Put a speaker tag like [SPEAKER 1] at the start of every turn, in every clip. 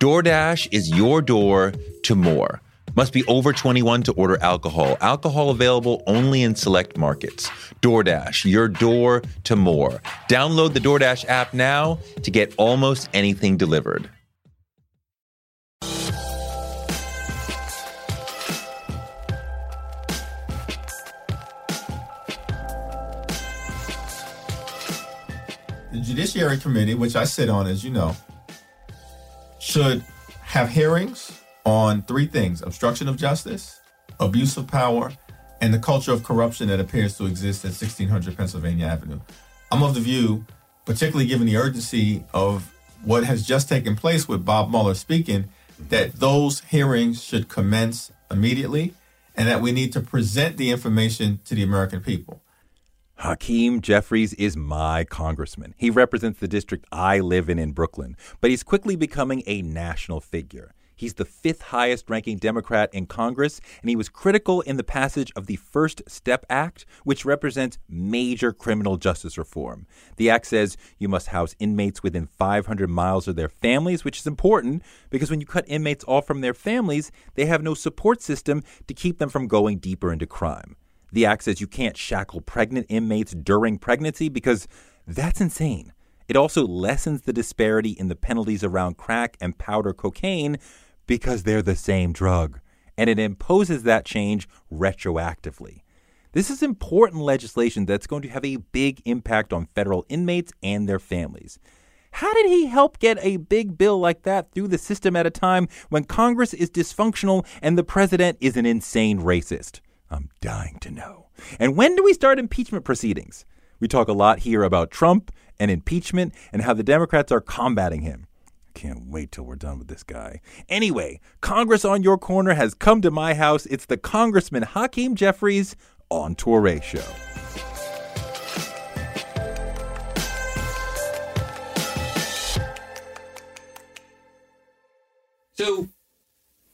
[SPEAKER 1] DoorDash is your door to more. Must be over 21 to order alcohol. Alcohol available only in select markets. DoorDash, your door to more. Download the DoorDash app now to get almost anything delivered.
[SPEAKER 2] The Judiciary Committee, which I sit on, as you know, should have hearings on three things obstruction of justice, abuse of power, and the culture of corruption that appears to exist at 1600 Pennsylvania Avenue. I'm of the view, particularly given the urgency of what has just taken place with Bob Mueller speaking, that those hearings should commence immediately and that we need to present the information to the American people.
[SPEAKER 1] Hakeem Jeffries is my congressman. He represents the district I live in in Brooklyn, but he's quickly becoming a national figure. He's the fifth highest ranking Democrat in Congress, and he was critical in the passage of the First Step Act, which represents major criminal justice reform. The act says you must house inmates within 500 miles of their families, which is important because when you cut inmates off from their families, they have no support system to keep them from going deeper into crime. The act says you can't shackle pregnant inmates during pregnancy because that's insane. It also lessens the disparity in the penalties around crack and powder cocaine because they're the same drug. And it imposes that change retroactively. This is important legislation that's going to have a big impact on federal inmates and their families. How did he help get a big bill like that through the system at a time when Congress is dysfunctional and the president is an insane racist? I'm dying to know. And when do we start impeachment proceedings? We talk a lot here about Trump and impeachment and how the Democrats are combating him. I can't wait till we're done with this guy. Anyway, Congress on Your Corner has come to my house. It's the Congressman Hakeem Jeffries on Toure Show. So,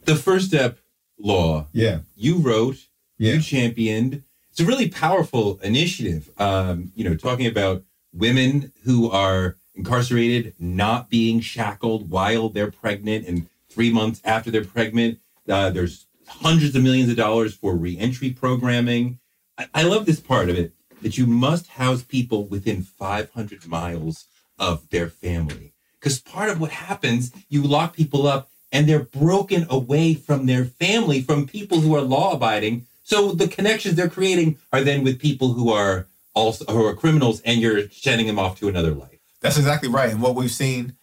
[SPEAKER 1] the First Step law,
[SPEAKER 2] Yeah.
[SPEAKER 1] you wrote,
[SPEAKER 2] Yeah.
[SPEAKER 1] you championed. It's a really powerful initiative. Um, you know, talking about women who are incarcerated not being shackled while they're pregnant and three months after they're pregnant. Uh, there's hundreds of millions of dollars for reentry programming. I, I love this part of it that you must house people within 500 miles of their family. Because part of what happens, you lock people up and they're broken away from their family, from people who are law abiding. So the connections they're creating are then with people who are also who are criminals, and you're sending them off to another life.
[SPEAKER 2] That's exactly right. And what we've seen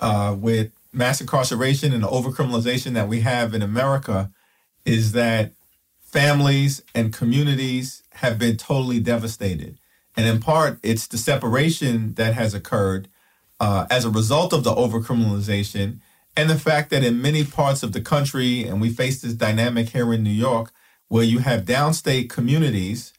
[SPEAKER 2] uh, with mass incarceration and the overcriminalization that we have in America is that families and communities have been totally devastated. And in part, it's the separation that has occurred uh, as a result of the overcriminalization and the fact that in many parts of the country, and we face this dynamic here in New York, where you have downstate communities,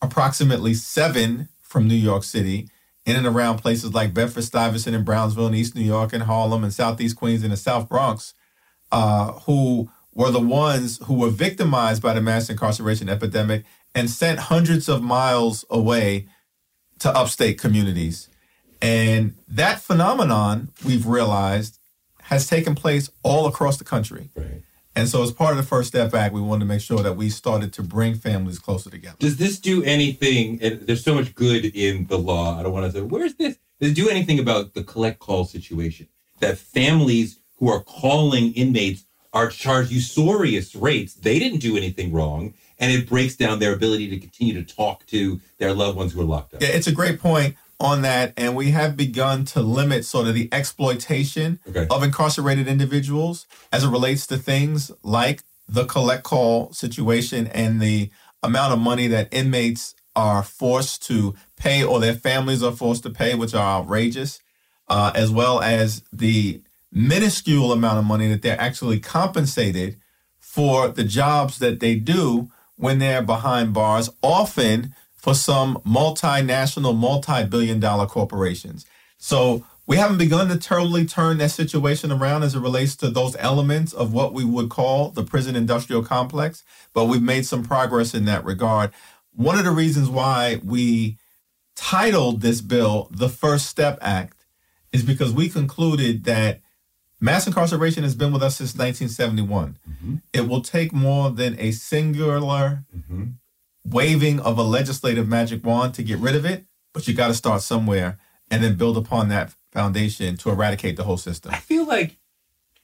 [SPEAKER 2] approximately seven from New York City, in and around places like Bedford Stuyvesant and Brownsville and East New York and Harlem and Southeast Queens and the South Bronx, uh, who were the ones who were victimized by the mass incarceration epidemic and sent hundreds of miles away to upstate communities. And that phenomenon, we've realized, has taken place all across the country.
[SPEAKER 1] Right.
[SPEAKER 2] And so, as part of the First Step Act, we wanted to make sure that we started to bring families closer together.
[SPEAKER 1] Does this do anything? And there's so much good in the law. I don't want to say, where's this? Does it do anything about the collect call situation? That families who are calling inmates are charged usurious rates. They didn't do anything wrong. And it breaks down their ability to continue to talk to their loved ones who are locked up.
[SPEAKER 2] Yeah, it's a great point on that. And we have begun to limit sort of the exploitation
[SPEAKER 1] Okay.
[SPEAKER 2] of incarcerated individuals as it relates to things like the collect call situation and the amount of money that inmates are forced to pay or their families are forced to pay, which are outrageous, uh, as well as the minuscule amount of money that they're actually compensated for the jobs that they do when they're behind bars, often for some multinational, multi billion dollar corporations. So we haven't begun to totally turn that situation around as it relates to those elements of what we would call the prison industrial complex, but we've made some progress in that regard. One of the reasons why we titled this bill the First Step Act is because we concluded that mass incarceration has been with us since 1971. Mm-hmm. It will take more than a singular mm-hmm. Waving of a legislative magic wand to get rid of it, but you got to start somewhere and then build upon that foundation to eradicate the whole system.
[SPEAKER 1] I feel like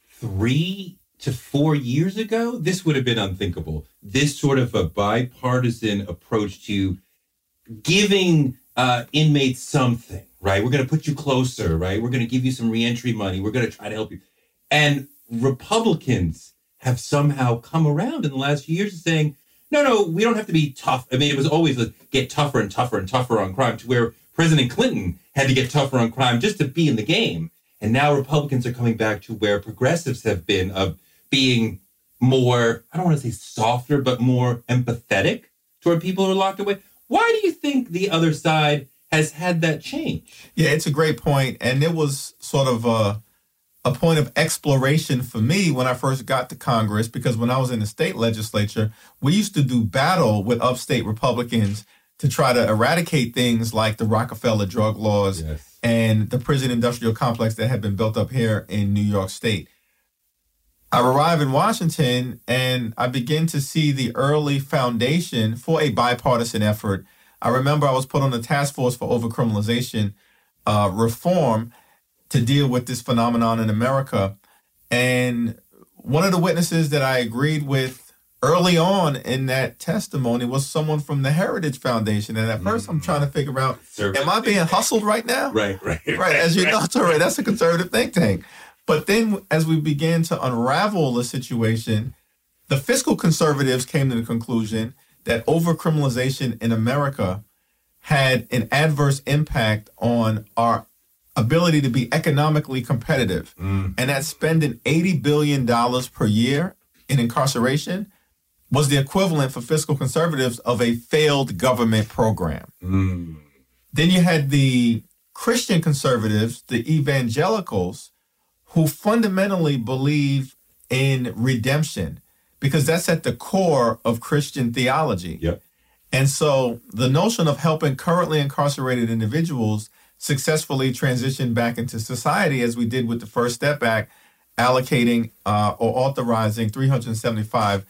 [SPEAKER 1] three to four years ago, this would have been unthinkable. This sort of a bipartisan approach to giving uh, inmates something, right? We're going to put you closer, right? We're going to give you some reentry money. We're going to try to help you. And Republicans have somehow come around in the last few years saying, no, no, we don't have to be tough. I mean, it was always like, get tougher and tougher and tougher on crime to where President Clinton had to get tougher on crime just to be in the game. And now Republicans are coming back to where progressives have been of being more, I don't want to say softer, but more empathetic toward people who are locked away. Why do you think the other side has had that change?
[SPEAKER 2] Yeah, it's a great point. And it was sort of a, a point of exploration for me when I first got to Congress, because when I was in the state legislature, we used to do battle with upstate Republicans to try to eradicate things like the Rockefeller drug laws yes. and the prison industrial complex that had been built up here in New York State. I arrive in Washington and I begin to see the early foundation for a bipartisan effort. I remember I was put on the task force for overcriminalization uh, reform to deal with this phenomenon in America. And one of the witnesses that I agreed with early on in that testimony was someone from the Heritage Foundation. And at 1st mm-hmm. I'm trying to figure out, am I being hustled right now?
[SPEAKER 1] Right, right.
[SPEAKER 2] Right. right as you right. know, Touré, that's a conservative think tank. But then as we began to unravel the situation, the fiscal conservatives came to the conclusion that overcriminalization in America had an adverse impact on our ability to be economically competitive. Mm. And that spending $80 billion per year in incarceration was the equivalent for fiscal conservatives of a failed government program. Mm. Then you had the Christian conservatives, the evangelicals, who fundamentally believe in redemption because that's at the core of Christian theology.
[SPEAKER 1] Yep.
[SPEAKER 2] And so the notion of helping currently incarcerated individuals successfully transition back into society, as we did with the First Step Act, allocating uh, or authorizing 375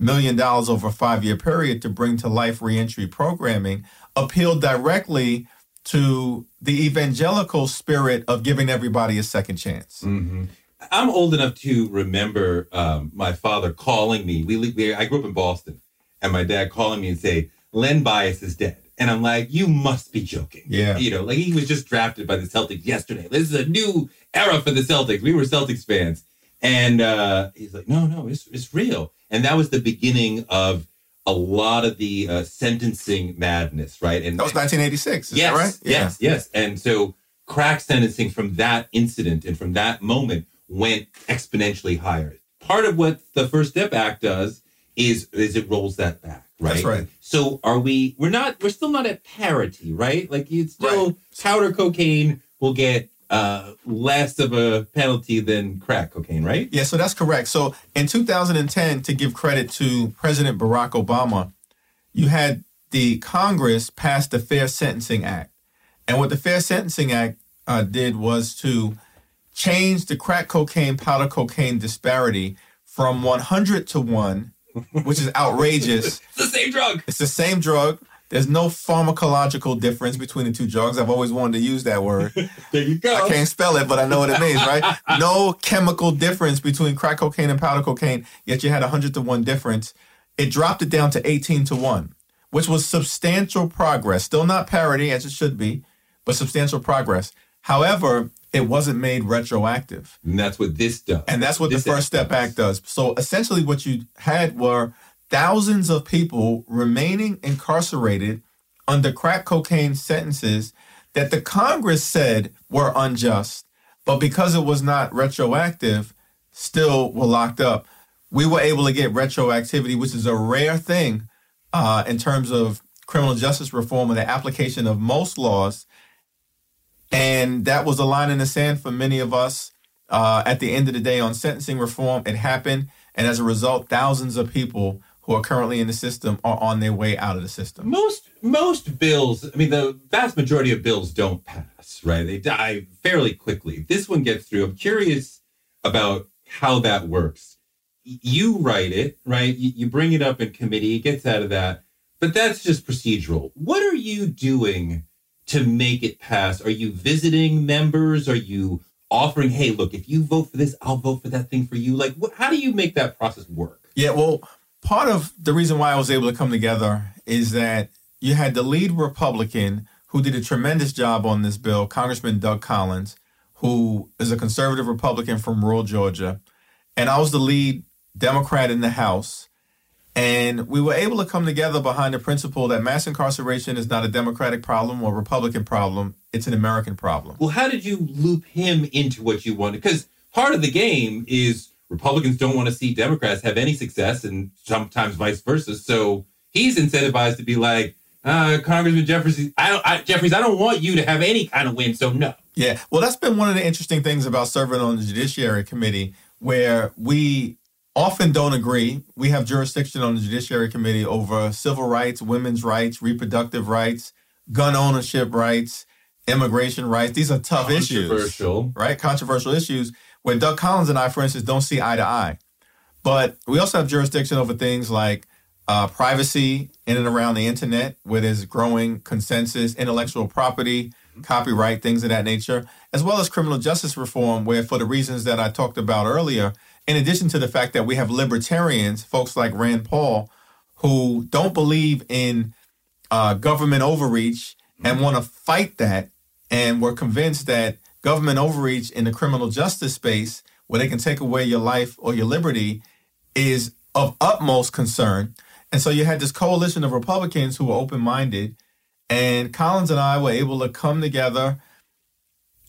[SPEAKER 2] million dollars over a five year period to bring to life reentry programming appealed directly to the evangelical spirit of giving everybody a second chance.
[SPEAKER 1] Mm-hmm. I'm old enough to remember um, my father calling me. We, we, I grew up in Boston, and my dad calling me and say, "Len Bias is dead." And I'm like, you must be joking.
[SPEAKER 2] Yeah.
[SPEAKER 1] You know, like he was just drafted by the Celtics yesterday. This is a new era for the Celtics. We were Celtics fans. And uh, he's like, no, no, it's, it's real. And that was the beginning of a lot of the uh, sentencing madness, right? And
[SPEAKER 2] that was 1986.
[SPEAKER 1] yes,
[SPEAKER 2] right?
[SPEAKER 1] Yeah. Yes, yes. And so crack sentencing from that incident and from that moment went exponentially higher. Part of what the First Step Act does is is it rolls that back, right?
[SPEAKER 2] That's right.
[SPEAKER 1] So are we? We're not. We're still not at parity, right? Like it's still right. powder cocaine will get uh, less of a penalty than crack cocaine, right?
[SPEAKER 2] Yeah, so that's correct. So in 2010, to give credit to President Barack Obama, you had the Congress pass the Fair Sentencing Act. And what the Fair Sentencing Act uh, did was to change the crack cocaine, powder cocaine disparity from 100 to 1, which is outrageous.
[SPEAKER 1] it's the same drug.
[SPEAKER 2] It's the same drug. There's no pharmacological difference between the two drugs. I've always wanted to use that word.
[SPEAKER 1] there you go.
[SPEAKER 2] I can't spell it, but I know what it means, right? no chemical difference between crack cocaine and powder cocaine, yet you had a 100 to 1 difference. It dropped it down to 18 to 1, which was substantial progress. Still not parity as it should be, but substantial progress. However, it wasn't made retroactive.
[SPEAKER 1] And that's what this does.
[SPEAKER 2] And that's what this the First Step Act does. So essentially, what you had were thousands of people remaining incarcerated under crack cocaine sentences that the Congress said were unjust, but because it was not retroactive, still were locked up. We were able to get retroactivity, which is a rare thing uh, in terms of criminal justice reform and the application of most laws. And that was a line in the sand for many of us. Uh, at the end of the day, on sentencing reform, it happened. And as a result, thousands of people who are currently in the system are on their way out of the system.
[SPEAKER 1] Most most bills, I mean, the vast majority of bills don't pass, right? They die fairly quickly. This one gets through. I'm curious about how that works. You write it, right? You bring it up in committee, it gets out of that, but that's just procedural. What are you doing to make it pass? Are you visiting members? Are you offering, hey, look, if you vote for this, I'll vote for that thing for you? Like, what, how do you make that process work?
[SPEAKER 2] Yeah, well, part of the reason why I was able to come together is that you had the lead Republican who did a tremendous job on this bill, Congressman Doug Collins, who is a conservative Republican from rural Georgia. And I was the lead Democrat in the House. And we were able to come together behind the principle that mass incarceration is not a Democratic problem or Republican problem, it's an American problem.
[SPEAKER 1] Well, how did you loop him into what you wanted? Because part of the game is Republicans don't want to see Democrats have any success, and sometimes vice versa. So he's incentivized to be like, uh, Congressman Jeffries, I don't, I, Jeffries, I don't want you to have any kind of win, so no.
[SPEAKER 2] Yeah, well, that's been one of the interesting things about serving on the Judiciary Committee, where we often don't agree. We have jurisdiction on the Judiciary Committee over civil rights, women's rights, reproductive rights, gun ownership rights, immigration rights. These are tough issues, right? Controversial issues where Doug Collins and I, for instance, don't see eye to eye. But we also have jurisdiction over things like uh, privacy in and around the internet, where there's growing consensus, intellectual property, copyright, things of that nature, as well as criminal justice reform, where for the reasons that I talked about earlier, in addition to the fact that we have libertarians, folks like Rand Paul, who don't believe in uh, government overreach and want to fight that, and we're convinced that government overreach in the criminal justice space, where they can take away your life or your liberty, is of utmost concern. And so you had this coalition of Republicans who were open minded, and Collins and I were able to come together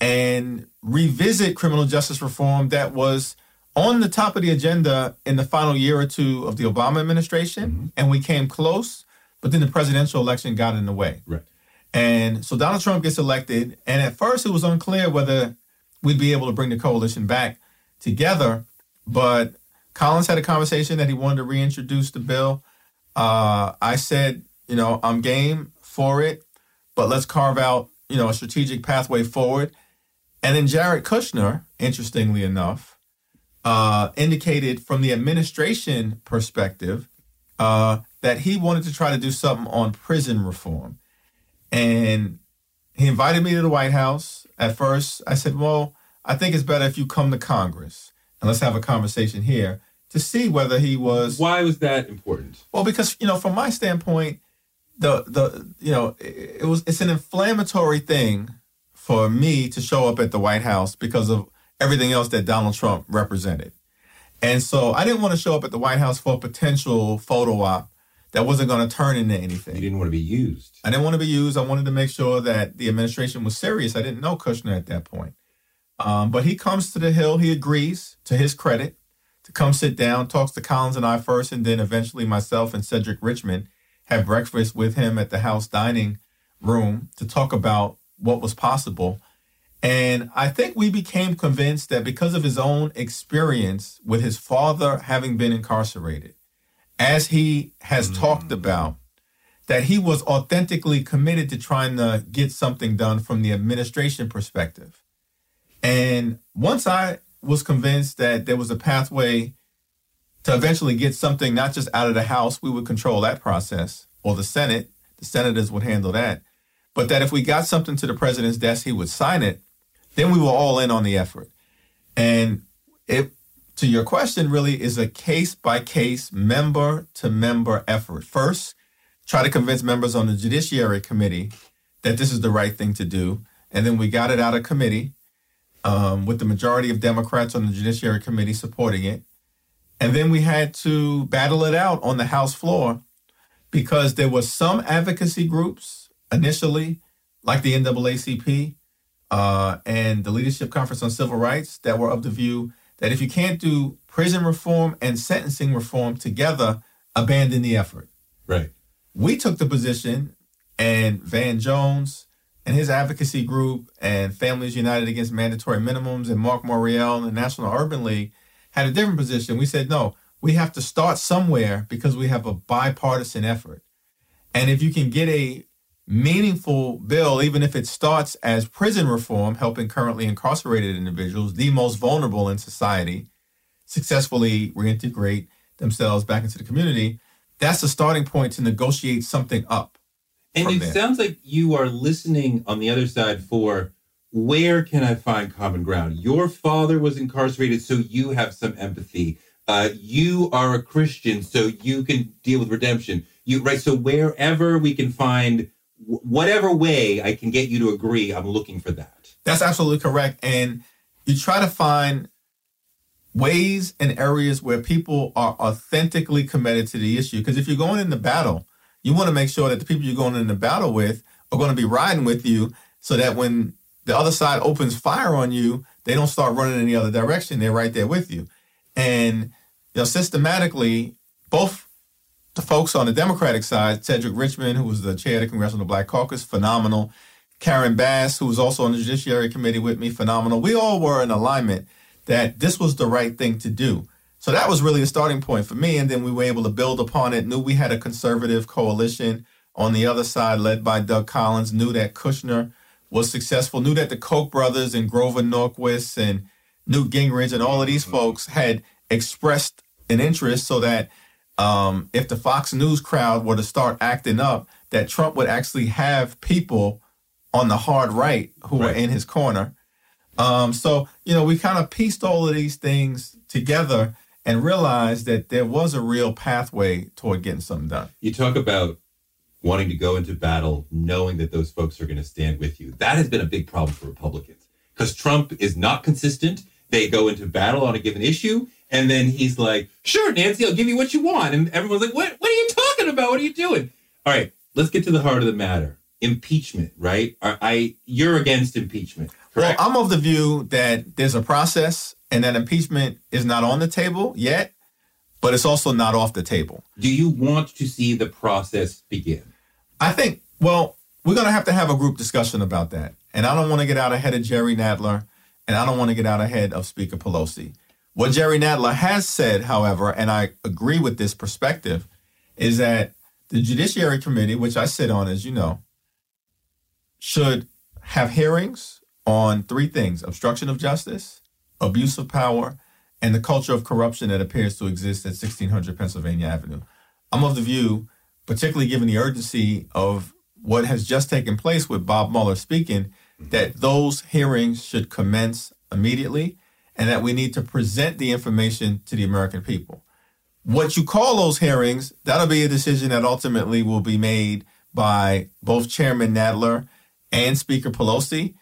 [SPEAKER 2] and revisit criminal justice reform that was on the top of the agenda in the final year or two of the Obama administration, mm-hmm. and we came close, but then the presidential election got in the way.
[SPEAKER 1] Right.
[SPEAKER 2] And so Donald Trump gets elected, and at first it was unclear whether we'd be able to bring the coalition back together. But Collins had a conversation that he wanted to reintroduce the bill. Uh, I said, you know, I'm game for it, but let's carve out, you know, a strategic pathway forward. And then Jared Kushner, interestingly enough, uh, indicated from the administration perspective uh, that he wanted to try to do something on prison reform. And he invited me to the White House. At first, I said, Well, I think it's better if you come to Congress and let's have a conversation here to see whether he was.
[SPEAKER 1] Why was that important?
[SPEAKER 2] Well, because, you know, from my standpoint, the, the you know, it, it was it's an inflammatory thing for me to show up at the White House because of everything else that Donald Trump represented. And so I didn't want to show up at the White House for a potential photo op that wasn't going to turn into anything.
[SPEAKER 1] You didn't want to be used.
[SPEAKER 2] I didn't want to be used. I wanted to make sure that the administration was serious. I didn't know Kushner at that point. Um, but he comes to the Hill. He agrees, to his credit, to come sit down, talks to Collins and I first, and then eventually myself and Cedric Richmond have breakfast with him at the House dining room to talk about what was possible. And I think we became convinced that because of his own experience with his father having been incarcerated, as he has mm. talked about, that he was authentically committed to trying to get something done from the administration perspective. And once I was convinced that there was a pathway to eventually get something not just out of the House, we would control that process, or the Senate, the senators would handle that, but that if we got something to the president's desk, he would sign it, then we were all in on the effort. And it to your question really is a case by case, member to member effort. First, try to convince members on the Judiciary Committee that this is the right thing to do. And then we got it out of committee um, with the majority of Democrats on the Judiciary Committee supporting it. And then we had to battle it out on the House floor because there were some advocacy groups initially, like the NAACP uh, and the Leadership Conference on Civil Rights, that were of the view that if you can't do prison reform and sentencing reform together, abandon the effort.
[SPEAKER 1] Right.
[SPEAKER 2] We took the position, and Van Jones and his advocacy group and Families United Against Mandatory Minimums and Mark Morial and the National Urban League had a different position. We said, no, we have to start somewhere because we have a bipartisan effort. And if you can get a meaningful bill, even if it starts as prison reform, helping currently incarcerated individuals, the most vulnerable in society, successfully reintegrate themselves back into the community, that's the starting point to negotiate something up.
[SPEAKER 1] And it there. sounds like you are listening on the other side for where can I find common ground? Your father was incarcerated, so you have some empathy. Uh, you are a Christian, so you can deal with redemption. You right. So wherever we can find whatever way I can get you to agree, I'm looking for that.
[SPEAKER 2] That's absolutely correct. And you try to find ways and areas where people are authentically committed to the issue. Because if you're going into battle, you want to make sure that the people you're going into battle with are going to be riding with you so that when the other side opens fire on you, they don't start running in the other direction. They're right there with you. And you know, systematically, both the folks on the Democratic side, Cedric Richmond, who was the chair of the Congressional Black Caucus, phenomenal. Karen Bass, who was also on the Judiciary Committee with me, phenomenal. We all were in alignment that this was the right thing to do. So that was really a starting point for me. And then we were able to build upon it. Knew we had a conservative coalition on the other side, led by Doug Collins. Knew that Kushner was successful. Knew that the Koch brothers and Grover Norquist and Newt Gingrich and all of these folks had expressed an interest so that um, if the Fox News crowd were to start acting up, that Trump would actually have people on the hard right who right. were in his corner. Um, so, you know, we kind of pieced all of these things together and realized that there was a real pathway toward getting something done.
[SPEAKER 1] You talk about wanting to go into battle knowing that those folks are going to stand with you. That has been a big problem for Republicans because Trump is not consistent. They go into battle on a given issue and then he's like, sure, Nancy, I'll give you what you want. And everyone's like, what, what are you talking about? What are you doing? All right, let's get to the heart of the matter. Impeachment, right? I you're against impeachment. Correct?
[SPEAKER 2] Well, I'm of the view that there's a process and that impeachment is not on the table yet, but it's also not off the table.
[SPEAKER 1] Do you want to see the process begin?
[SPEAKER 2] I think, well, we're going to have to have a group discussion about that. And I don't want to get out ahead of Jerry Nadler, and I don't want to get out ahead of Speaker Pelosi. What Jerry Nadler has said, however, and I agree with this perspective, is that the Judiciary Committee, which I sit on, as you know, should have hearings on three things obstruction of justice, abuse of power, and the culture of corruption that appears to exist at 1600 Pennsylvania Avenue. I'm of the view, particularly given the urgency of what has just taken place with Bob Mueller speaking, that those hearings should commence immediately and that we need to present the information to the American people. What you call those hearings, that'll be a decision that ultimately will be made by both Chairman Nadler and Speaker Pelosi.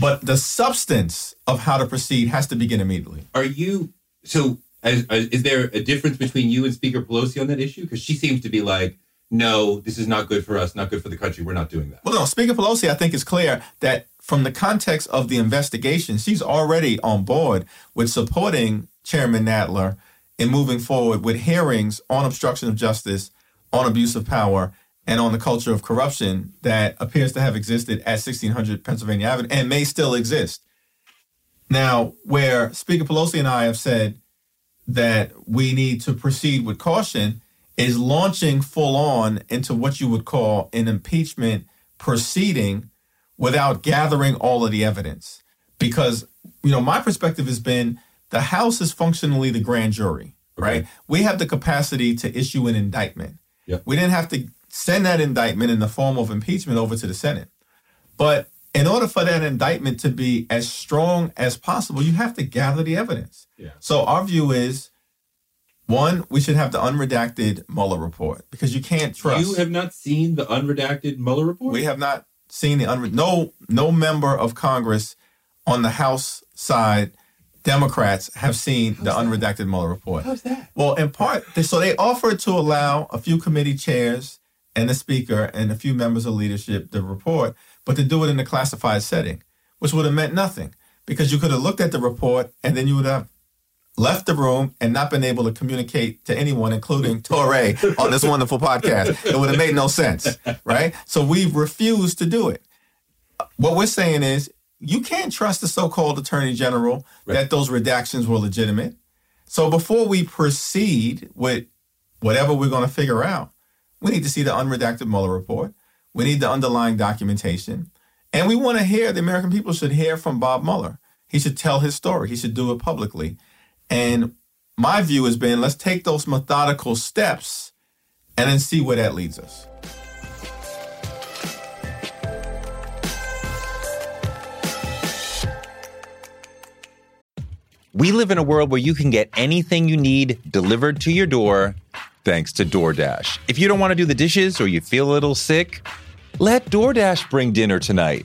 [SPEAKER 2] But the substance of how to proceed has to begin immediately.
[SPEAKER 1] Are you so? As, is there a difference between you and Speaker Pelosi on that issue? Because she seems to be like, no, this is not good for us, not good for the country. We're not doing that.
[SPEAKER 2] Well, no, Speaker Pelosi, I think, is clear that from the context of the investigation, she's already on board with supporting Chairman Nadler in moving forward with hearings on obstruction of justice, on abuse of power, and on the culture of corruption that appears to have existed at 1600 Pennsylvania Avenue and may still exist. Now, where Speaker Pelosi and I have said that we need to proceed with caution is launching full on into what you would call an impeachment proceeding without gathering all of the evidence. Because, you know, my perspective has been the House is functionally the grand jury, right? We have the capacity to issue an indictment.
[SPEAKER 1] Yep.
[SPEAKER 2] We didn't have to send that indictment in the form of impeachment over to the Senate. But in order for that indictment to be as strong as possible, you have to gather the evidence.
[SPEAKER 1] Yeah.
[SPEAKER 2] So our view is one, we should have the unredacted Mueller report because you can't trust.
[SPEAKER 1] You have not seen the unredacted Mueller report?
[SPEAKER 2] We have not seen the unre- no no member of Congress on the House side, Democrats have seen How's the that? unredacted Mueller report.
[SPEAKER 1] How's that?
[SPEAKER 2] Well, in part, so they offered to allow a few committee chairs and the speaker and a few members of leadership the report, but to do it in a classified setting, which would have meant nothing because you could have looked at the report and then you would have left the room and not been able to communicate to anyone, including Touré, on this wonderful podcast. It would have made no sense, right? So we've refused to do it. What we're saying is you can't trust the so-called attorney general right. that those redactions were legitimate. So before we proceed with whatever we're going to figure out, we need to see the unredacted Mueller report. We need the underlying documentation. And we want to hear, the American people should hear from Bob Mueller. He should tell his story. He should do it publicly. And my view has been let's take those methodical steps and then see where that leads us.
[SPEAKER 1] We live in a world where you can get anything you need delivered to your door thanks to DoorDash. If you don't want to do the dishes or you feel a little sick, let DoorDash bring dinner tonight.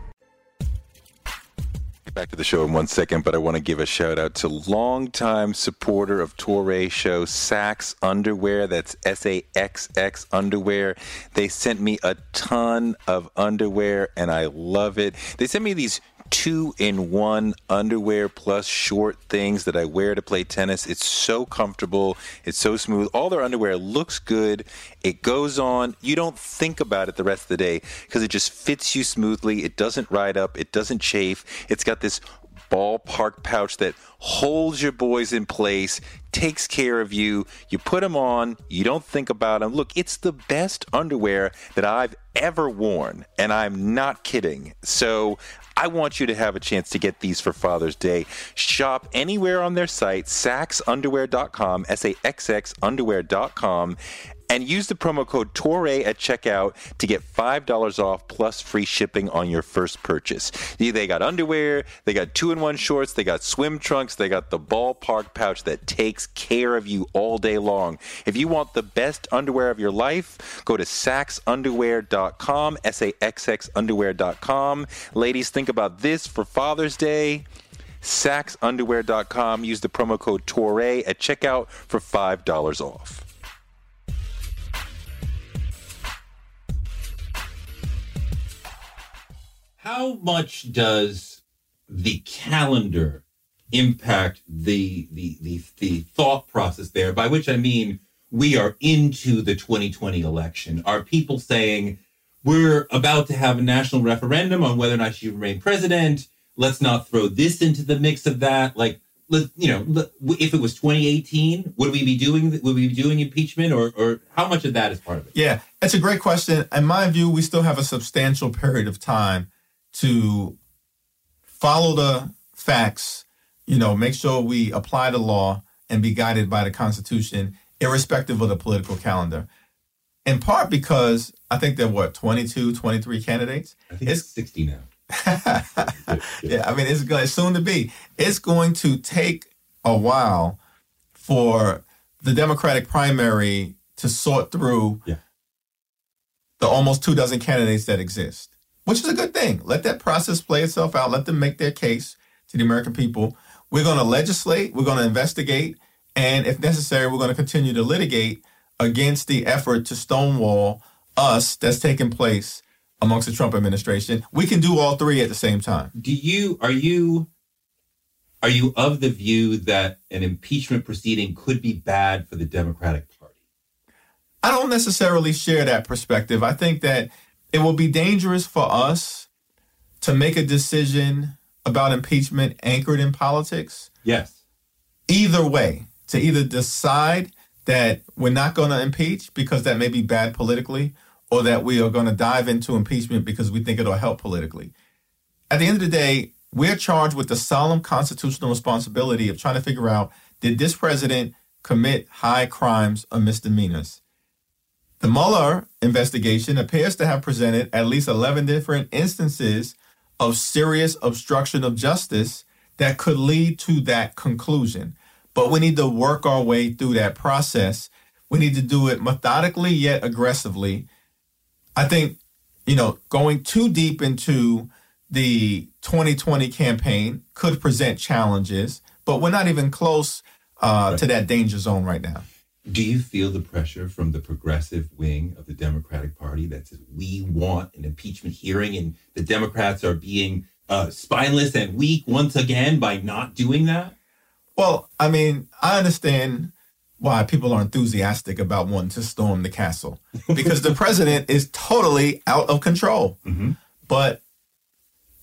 [SPEAKER 1] Get back to the show in one second, but I want to give a shout out to longtime supporter of Touré show, Saxx Underwear. That's S A X X Underwear. They sent me a ton of underwear, and I love it. They sent me these two in one underwear plus short things that I wear to play tennis. It's so comfortable. It's so smooth. All their underwear looks good. It goes on. You don't think about it the rest of the day because it just fits you smoothly. It doesn't ride up. It doesn't chafe. It's got this ballpark pouch that holds your boys in place, takes care of you. You put them on, you don't think about them. Look, it's the best underwear that I've ever worn, and I'm not kidding. So I want you to have a chance to get these for Father's Day. Shop anywhere on their site, saxxunderwear.com, S A X X underwear.com and use the promo code Toure at checkout to get $5 off plus free shipping on your first purchase. They got underwear, they got two in one shorts, they got swim trunks, they got the ballpark pouch that takes care of you all day long. If you want the best underwear of your life, go to saxxunderwear.com, S A X X underwear.com. Ladies, think about this for Father's Day. SaxxUnderwear.com. Use the promo code Toure at checkout for $5 off.
[SPEAKER 3] How much does the calendar impact the, the the the thought process there? By which I mean we are into the 2020 election. Are people saying we're about to have a national referendum on whether or not she remain president? Let's not throw this into the mix of that. Like, let, you know, if it was 2018, would we be doing would we be doing impeachment, or or how much of that is part of it?
[SPEAKER 2] Yeah, it's a great question. In my view, we still have a substantial period of time to follow the facts. You know, make sure we apply the law and be guided by the Constitution, irrespective of the political calendar. In part because I think there are what 22, 23 candidates.
[SPEAKER 3] I think it's, it's 60 now.
[SPEAKER 2] yeah, I mean, it's going soon to be. It's going to take a while for the Democratic primary to sort through
[SPEAKER 3] yeah.
[SPEAKER 2] the almost two dozen candidates that exist, which is a good thing. Let that process play itself out. Let them make their case to the American people. We're going to legislate. We're going to investigate, and if necessary, we're going to continue to litigate against the effort to stonewall us that's taking place amongst the Trump administration. We can do all three at the same time.
[SPEAKER 3] Do you are you are you of the view that an impeachment proceeding could be bad for the Democratic Party?
[SPEAKER 2] I don't necessarily share that perspective. I think that it will be dangerous for us to make a decision about impeachment anchored in politics.
[SPEAKER 3] Yes.
[SPEAKER 2] Either way, to either decide that we're not going to impeach because that may be bad politically, or that we are going to dive into impeachment because we think it'll help politically. At the end of the day, we're charged with the solemn constitutional responsibility of trying to figure out did this president commit high crimes or misdemeanors? The Mueller investigation appears to have presented at least 11 different instances of serious obstruction of justice that could lead to that conclusion. But we need to work our way through that process. We need to do it methodically yet aggressively I think, you know, going too deep into the 2020 campaign could present challenges, but we're not even close uh, right. to that danger zone right now.
[SPEAKER 3] Do you feel the pressure from the progressive wing of the Democratic Party that says we want an impeachment hearing and the Democrats are being uh, spineless and weak once again by not doing that?
[SPEAKER 2] Well, I mean, I understand why people are enthusiastic about wanting to storm the castle because the president is totally out of control. Mm-hmm. But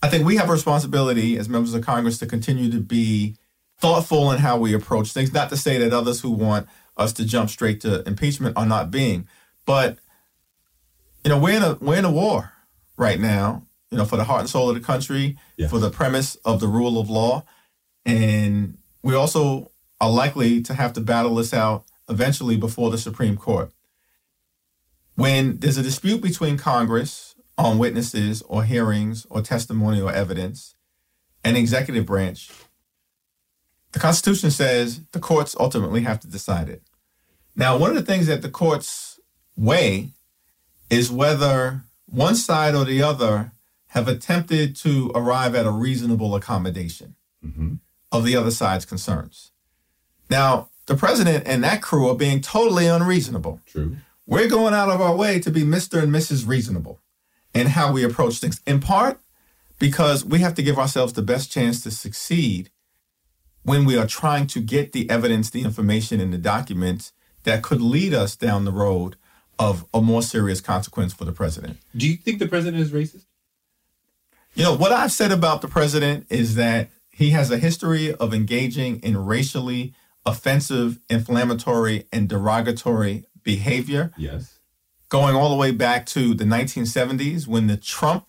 [SPEAKER 2] I think we have a responsibility as members of Congress to continue to be thoughtful in how we approach things. Not to say that others who want us to jump straight to impeachment are not being, but you know we're in a we're in a war right now. You know, for the heart and soul of the country, for the premise of the rule of law, and we also are likely to have to battle this out eventually before the Supreme Court. When there's a dispute between Congress on witnesses or hearings or testimony or evidence and the executive branch, the Constitution says the courts ultimately have to decide it. Now, one of the things that the courts weigh is whether one side or the other have attempted to arrive at a reasonable accommodation mm-hmm. of the other side's concerns. Now, the president and that crew are being totally unreasonable.
[SPEAKER 3] True.
[SPEAKER 2] We're going out of our way to be Mr. and Mrs. Reasonable in how we approach things, in part because we have to give ourselves the best chance to succeed when we are trying to get the evidence, the information, and the documents that could lead us down the road of a more serious consequence for the president.
[SPEAKER 3] Do you think the president is racist?
[SPEAKER 2] You know, what I've said about the president is that he has a history of engaging in racially offensive, inflammatory, and derogatory behavior.
[SPEAKER 3] Yes.
[SPEAKER 2] Going all the way back to the 1970s when the Trump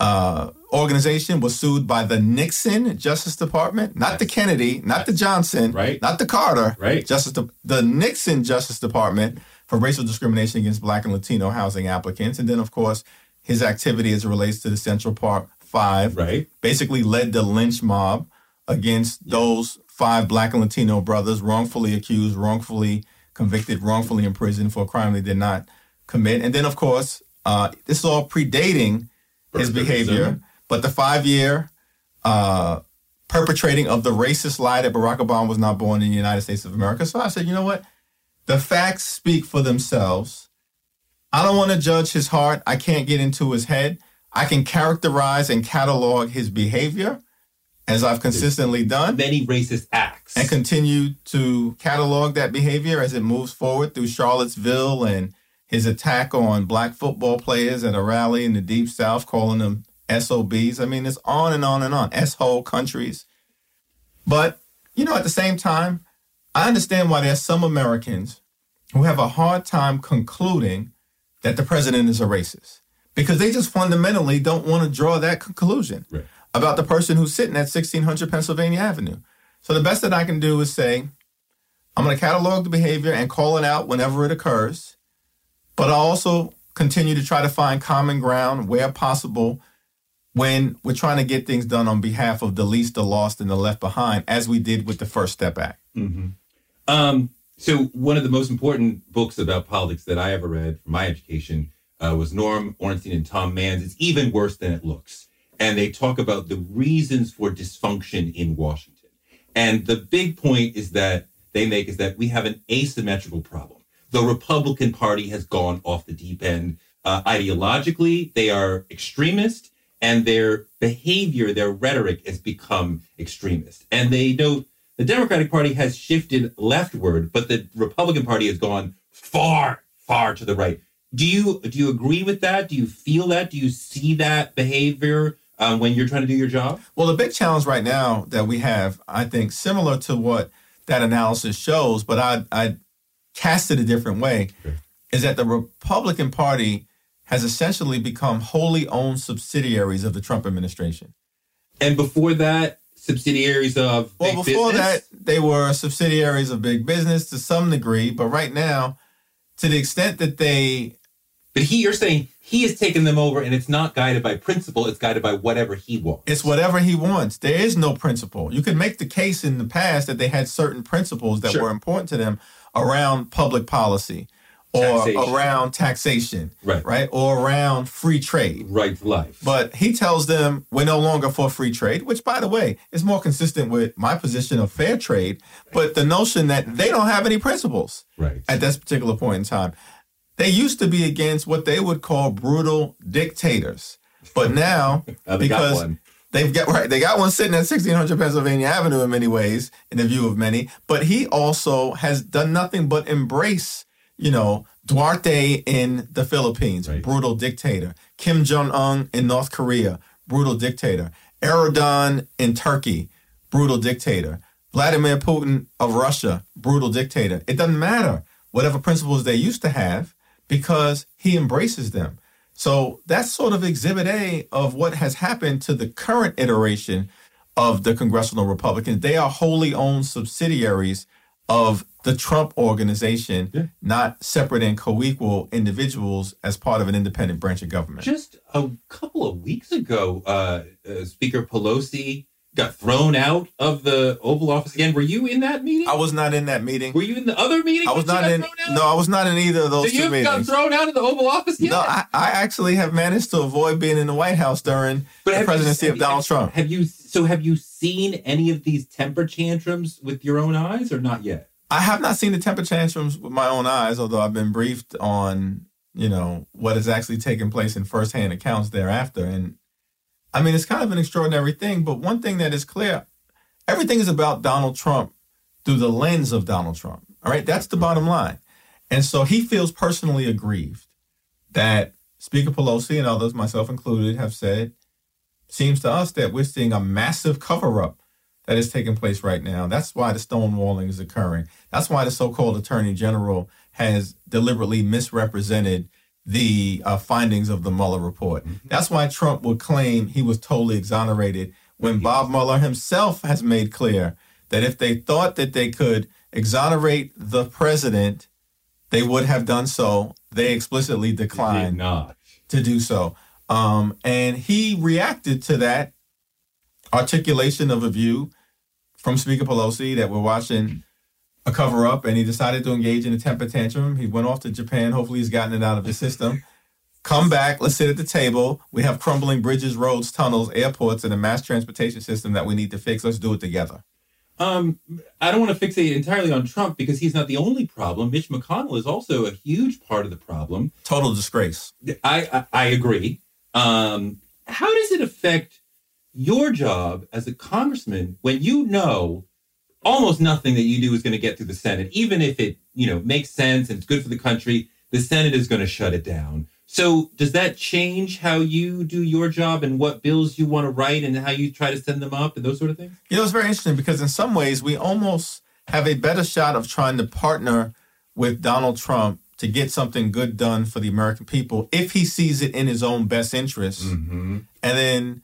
[SPEAKER 2] uh, organization was sued by the Nixon Justice Department, not yes. the Kennedy, not the Johnson,
[SPEAKER 3] right.
[SPEAKER 2] not the Carter,
[SPEAKER 3] right.
[SPEAKER 2] Justice De- the Nixon Justice Department for racial discrimination against Black and Latino housing applicants. And then, of course, his activity as it relates to the Central Park Five,
[SPEAKER 1] Right.
[SPEAKER 2] basically led the lynch mob against those five Black and Latino brothers wrongfully accused, wrongfully convicted, wrongfully imprisoned for a crime they did not commit. And then, of course, uh, this is all predating his behavior, but the five year uh, perpetrating of the racist lie that Barack Obama was not born in the United States of America. So I said, you know what? The facts speak for themselves. I don't want to judge his heart. I can't get into his head. I can characterize and catalog his behavior as I've consistently done
[SPEAKER 1] Many racist acts.
[SPEAKER 2] and continue to catalog that behavior as it moves forward through Charlottesville and his attack on black football players at a rally in the deep south, calling them SOBs. I mean, it's on and on and on. S-hole countries. But, you know, at the same time, I understand why there's some Americans who have a hard time concluding that the president is a racist because they just fundamentally don't want to draw that conclusion
[SPEAKER 1] Right.
[SPEAKER 2] about the person who's sitting at 1600 Pennsylvania Avenue. So the best that I can do is say, I'm going to catalog the behavior and call it out whenever it occurs, but I also continue to try to find common ground where possible when we're trying to get things done on behalf of the least, the lost, and the left behind, as we did with the First Step Act.
[SPEAKER 1] Um, so one of the most important books about politics that I ever read for my education uh, was Norm Ornstein and Tom Mann's. It's even worse than it looks, and they talk about the reasons for dysfunction in Washington. And the big point is that they make is that we have an asymmetrical problem. The Republican Party has gone off the deep end. Uh, ideologically, they are extremist, and their behavior, their rhetoric has become extremist. And they note the Democratic Party has shifted leftward, but the Republican Party has gone far, far to the right. Do you do you agree with that? Do you feel that? Do you see that behavior um, when you're trying to do your job?
[SPEAKER 2] Well, the big challenge right now that we have, I think, similar to what that analysis shows, but I I cast it a different way, is that the Republican Party has essentially become wholly owned subsidiaries of the Trump administration.
[SPEAKER 1] And before that, subsidiaries of
[SPEAKER 2] Well, before
[SPEAKER 1] business?
[SPEAKER 2] that, they were subsidiaries of big business to some degree, but right now, to the extent that they
[SPEAKER 1] but he, you're saying he has taken them over, and it's not guided by principle; it's guided by whatever he wants.
[SPEAKER 2] It's whatever he wants. There is no principle. You could make the case in the past that they had certain principles that
[SPEAKER 1] Sure.
[SPEAKER 2] were important to them around public policy or
[SPEAKER 1] Taxation.
[SPEAKER 2] around taxation,
[SPEAKER 1] Right.
[SPEAKER 2] right? Or around free trade.
[SPEAKER 1] right life.
[SPEAKER 2] But he tells them we're no longer for free trade, which, by the way, is more consistent with my position of fair trade. But the notion that they don't have any principles
[SPEAKER 1] right.
[SPEAKER 2] at this particular point in time. They used to be against what they would call brutal dictators, but now because. They've got right, they got one sitting at 1600 Pennsylvania Avenue in many ways, in the view of many. But he also has done nothing but embrace, you know, Duterte in the Philippines,
[SPEAKER 1] Right.
[SPEAKER 2] brutal dictator. Kim Jong Un in North Korea, brutal dictator. Erdogan in Turkey, brutal dictator. Vladimir Putin of Russia, brutal dictator. It doesn't matter whatever principles they used to have because he embraces them. So that's sort of exhibit A of what has happened to the current iteration of the congressional Republicans. They are wholly owned subsidiaries of the Trump organization, not separate and co equal individuals as part of an independent branch of government.
[SPEAKER 1] Just a couple of weeks ago, uh, uh, Speaker Pelosi got thrown out of the Oval Office again. Were you in that meeting?
[SPEAKER 2] I was not in that meeting.
[SPEAKER 1] Were you in the other meeting?
[SPEAKER 2] I was not in. No, I was not in either of
[SPEAKER 1] So
[SPEAKER 2] those two
[SPEAKER 1] you got
[SPEAKER 2] meetings.
[SPEAKER 1] thrown out of the Oval Office yet?
[SPEAKER 2] No, I, I actually have managed to avoid being in the White House during the
[SPEAKER 1] have you-
[SPEAKER 2] presidency of Donald Trump.
[SPEAKER 1] Have you? So have you seen any of these temper tantrums with your own eyes, or not yet?
[SPEAKER 2] I have not seen the temper tantrums with my own eyes, although I've been briefed on, you know, what has actually taken place in firsthand accounts thereafter. And I mean, it's kind of an extraordinary thing. But one thing that is clear everything is about Donald Trump through the lens of Donald Trump. All right. That's the mm-hmm. bottom line. And so he feels personally aggrieved that Speaker Pelosi and others, myself included, have said, seems to us that we're seeing a massive cover up that is taking place right now. That's why the stonewalling is occurring. That's why the so-called attorney general has deliberately misrepresented the uh, findings of the Mueller report. That's why Trump would claim he was totally exonerated when Bob Mueller himself has made clear that if they thought that they could exonerate the president they would have done so. They explicitly declined to do so. Um, and he reacted to that articulation of a view from Speaker Pelosi that we're watching a cover up, and he decided to engage in a temper tantrum. He went off to Japan. Hopefully, he's gotten it out of his system. Come back. Let's sit at the table. We have crumbling bridges, roads, tunnels, airports, and a mass transportation system that we need to fix. Let's do it together.
[SPEAKER 1] Um, I don't want to fixate entirely on Trump because he's not the only problem. Mitch McConnell is also a huge part of the problem.
[SPEAKER 2] Total disgrace.
[SPEAKER 1] I I, I agree. Um, how does it affect your job as a congressman when you know almost nothing that you do is going to get through the Senate, even if it you know makes sense and it's good for the country? The Senate is going to shut it down. So does that change how you do your job and what bills you want to write and how you try to send them up and those sort of things?
[SPEAKER 2] You know, it's very interesting because in some ways we almost have a better shot of trying to partner with Donald Trump to get something good done for the American people if he sees it in his own best interest,
[SPEAKER 1] Mm-hmm.
[SPEAKER 2] and then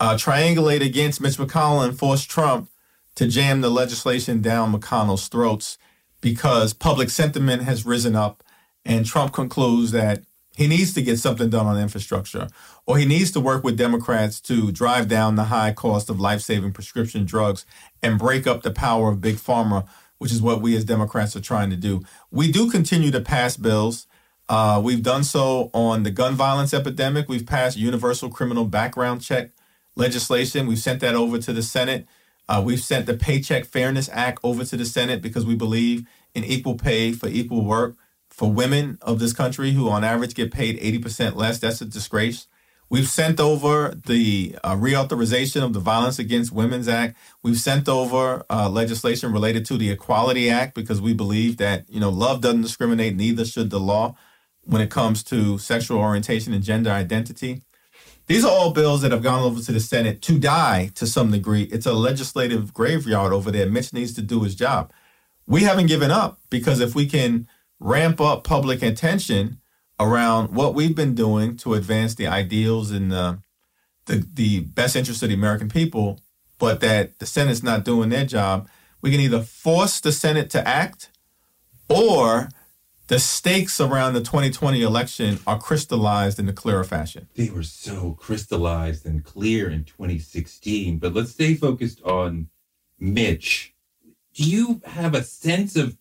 [SPEAKER 2] uh, triangulate against Mitch McConnell and force Trump to jam the legislation down McConnell's throats because public sentiment has risen up, and Trump concludes that he needs to get something done on infrastructure, or he needs to work with Democrats to drive down the high cost of life saving prescription drugs and break up the power of big pharma, which is what we as Democrats are trying to do. We do continue to pass bills. Uh, we've done so on the gun violence epidemic. We've passed universal criminal background check legislation. We've sent that over to the Senate. Uh, we've sent the Paycheck Fairness Act over to the Senate because we believe in equal pay for equal work for women of this country who, on average, get paid 80% less. That's a disgrace. We've sent over the uh, reauthorization of the Violence Against Women's Act. We've sent over uh, legislation related to the Equality Act because we believe that you know love doesn't discriminate, neither should the law when it comes to sexual orientation and gender identity. These are all bills that have gone over to the Senate to die to some degree. It's a legislative graveyard over there. Mitch needs to do his job. We haven't given up because if we can ramp up public attention around what we've been doing to advance the ideals and the, the the best interest of the American people, but that the Senate's not doing their job, we can either force the Senate to act or the stakes around the 2020 election are crystallized in a clearer fashion.
[SPEAKER 1] they were so crystallized and clear in 2016. But let's stay focused on Mitch. Do you have a sense of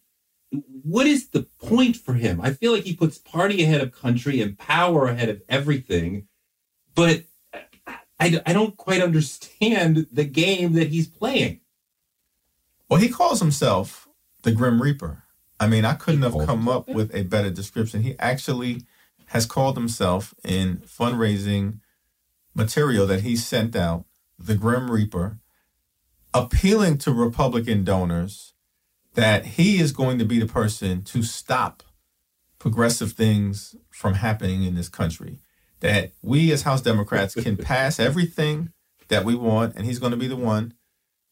[SPEAKER 1] what is the point for him? I feel like he puts party ahead of country and power ahead of everything, but I, I don't quite understand the game that he's playing.
[SPEAKER 2] Well, he calls himself the Grim Reaper. I mean, I couldn't have come up with a better description. He actually has called himself in fundraising material that he sent out, the Grim Reaper, appealing to Republican donors that he is going to be the person to stop progressive things from happening in this country. That we as House Democrats can pass everything that we want, and he's going to be the one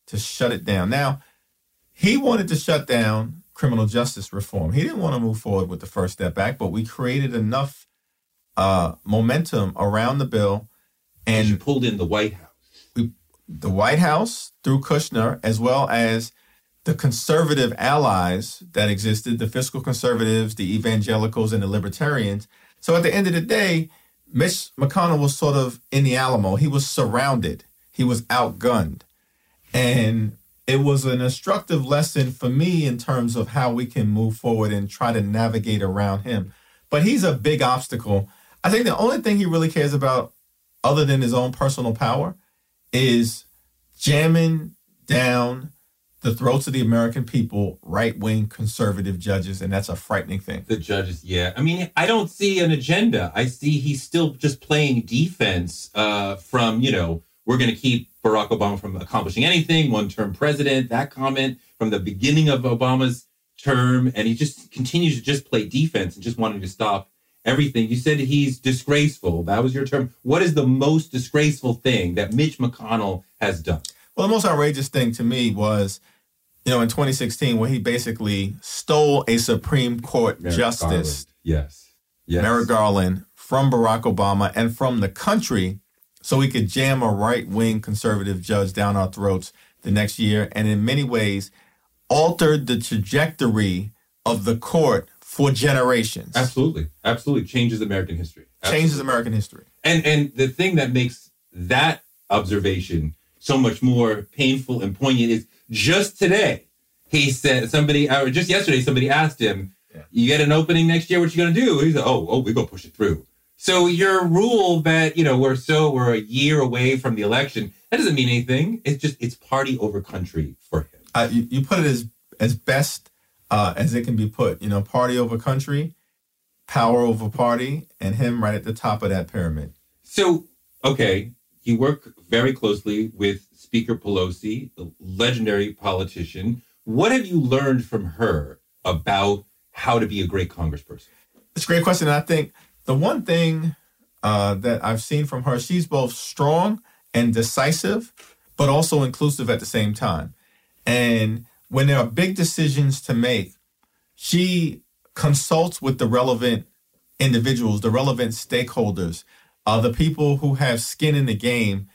[SPEAKER 2] to shut it down. Now, he wanted to shut down criminal justice reform. He didn't want to move forward with the First Step Act, but we created enough uh, momentum around the bill, And
[SPEAKER 1] pulled in the White House.
[SPEAKER 2] the White House through Kushner, as well as the conservative allies that existed, the fiscal conservatives, the evangelicals, and the libertarians. So at the end of the day, Mitch McConnell was sort of in the Alamo. He was surrounded. He was outgunned. And it was an instructive lesson for me in terms of how we can move forward and try to navigate around him. But he's a big obstacle. I think the only thing he really cares about, other than his own personal power, is jamming down the throats of the American people, right wing conservative judges. And that's a frightening thing.
[SPEAKER 1] The judges, yeah. I mean, I don't see an agenda. I see he's still just playing defense uh, from, you know, we're going to keep Barack Obama from accomplishing anything, one term president, that comment from the beginning of Obama's term. And he just continues to just play defense and just wanting to stop everything. You said he's disgraceful. That was your term. What is the most disgraceful thing that Mitch McConnell has done?
[SPEAKER 2] Well, the most outrageous thing to me was, you know, in 2016, where he basically stole a Supreme Court
[SPEAKER 1] Merrick
[SPEAKER 2] justice,
[SPEAKER 1] Garland. Yes. Yes.
[SPEAKER 2] Merrick Garland, from Barack Obama and from the country so we could jam a right wing conservative judge down our throats the next year. And in many ways, altered the trajectory of the court for generations.
[SPEAKER 1] Absolutely, absolutely changes American history. Absolutely.
[SPEAKER 2] Changes American history.
[SPEAKER 1] And and the thing that makes that observation so much more painful and poignant is just today he said somebody or just yesterday somebody asked him,
[SPEAKER 2] Yeah.
[SPEAKER 1] "You get an opening next year? What you gonna do?" He said, "Oh, oh, we're gonna push it through." So your rule that you know we're so we're a year away from the election that doesn't mean anything. It's just it's party over country for him.
[SPEAKER 2] Uh, you, you put it as as best uh, as it can be put. You know, party over country, power over party, and him right at the top of that pyramid.
[SPEAKER 1] So, okay, you work very closely with Speaker Pelosi, the legendary politician. What have you learned from her about how to be a great congressperson?
[SPEAKER 2] It's a great question. And I think the one thing uh, that I've seen from her, she's both strong and decisive, but also inclusive at the same time. And when there are big decisions to make, she consults with the relevant individuals, the relevant stakeholders, uh, the people who have skin in the game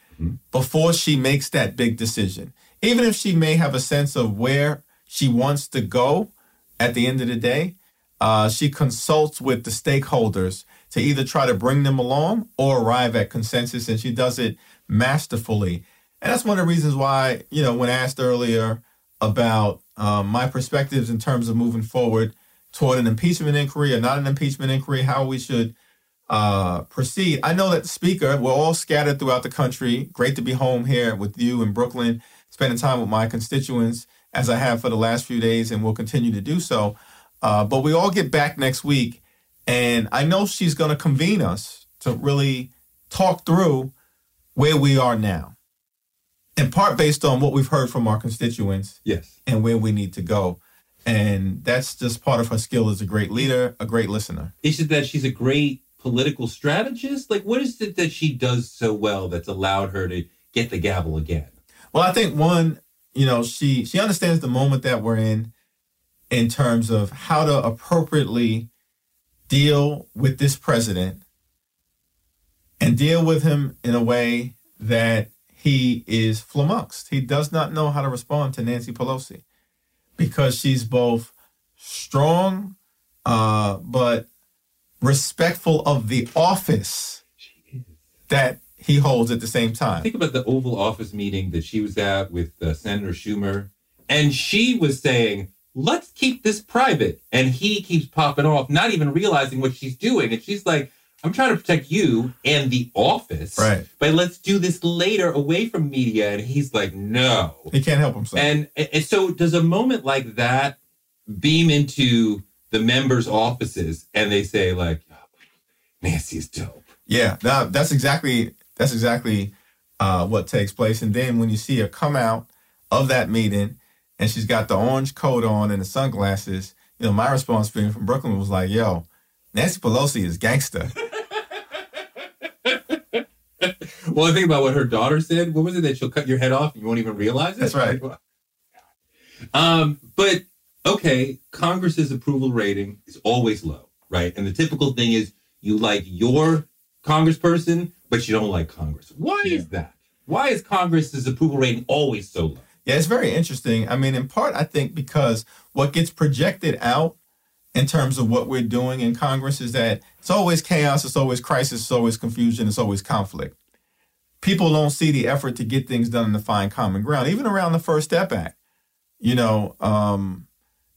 [SPEAKER 2] before she makes that big decision. Even if she may have a sense of where she wants to go at the end of the day, uh, she consults with the stakeholders to either try to bring them along or arrive at consensus, and she does it masterfully. And that's one of the reasons why, you know, when asked earlier about um, my perspectives in terms of moving forward toward an impeachment inquiry or not an impeachment inquiry, how we should uh, proceed. I know that speaker, we're all scattered throughout the country. Great to be home here with you in Brooklyn, spending time with my constituents as I have for the last few days and will continue to do so. Uh, but we all get back next week, and I know she's going to convene us to really talk through where we are now, in part based on what we've heard from our constituents
[SPEAKER 1] Yes.
[SPEAKER 2] and where we need to go. And that's just part of her skill as a great leader, a great listener.
[SPEAKER 1] Is it that she's a great political strategist? Like, what is it that she does so well that's allowed her to get the gavel again?
[SPEAKER 2] Well, I think one, you know, she she understands the moment that we're in in terms of how to appropriately deal with this president and deal with him in a way that he is flummoxed. He does not know how to respond to Nancy Pelosi because she's both strong uh, but respectful of the office that he holds at the same time.
[SPEAKER 1] Think about the Oval Office meeting that she was at with uh, Senator Schumer, and she was saying, "Let's keep this private," and he keeps popping off, not even realizing what she's doing, and she's like. I'm trying to protect you and the office,
[SPEAKER 2] Right.
[SPEAKER 1] But let's do this later, away from media. And he's like, "No."
[SPEAKER 2] He can't help himself.
[SPEAKER 1] And, and so, does a moment like that beam into the members' offices, and they say, like, "Oh, "Nancy's dope."
[SPEAKER 2] Yeah, that, that's exactly that's exactly uh, what takes place. And then when you see her come out of that meeting, and she's got the orange coat on and the sunglasses, you know, my response being from Brooklyn was like, "Yo, Nancy Pelosi is gangster."
[SPEAKER 1] Well, I think about what her daughter said. What was it that she'll cut your head off and you won't even realize it?
[SPEAKER 2] That's right.
[SPEAKER 1] Um, but okay, Congress's approval rating is always low, right? And the typical thing is you like your congressperson, but you don't like Congress. Why is that? Why is Congress's approval rating always so low?
[SPEAKER 2] Yeah, it's very interesting. I mean, in part, I think because what gets projected out in terms of what we're doing in Congress is that it's always chaos, it's always crisis, it's always confusion, it's always conflict. People don't see the effort to get things done and to find common ground, even around the First Step Act. You know, um,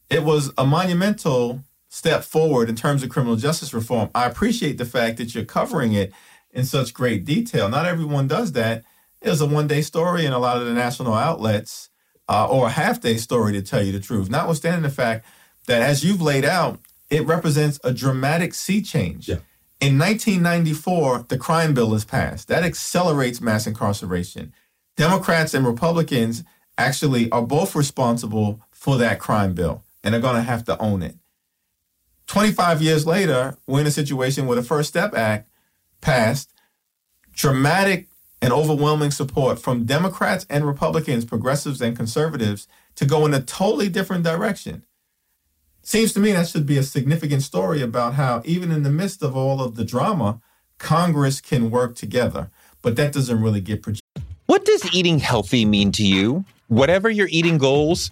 [SPEAKER 2] it was a monumental step forward in terms of criminal justice reform. I appreciate the fact that you're covering it in such great detail. Not everyone does that. It was a one day story in a lot of the national outlets, uh, or a half day story to tell you the truth, notwithstanding the fact that, as you've laid out, it represents a dramatic sea change.
[SPEAKER 1] Yeah.
[SPEAKER 2] In 1994, the crime bill is passed. That accelerates mass incarceration. Democrats and Republicans actually are both responsible for that crime bill, and they're going to have to own it. 25 years later, we're in a situation where the First Step Act passed, dramatic and overwhelming support from Democrats and Republicans, progressives and conservatives to go in a totally different direction. Seems to me that should be a significant story about how, even in the midst of all of the drama, Congress can work together. But that doesn't really get projected.
[SPEAKER 4] What does eating healthy mean to you? Whatever your eating goals,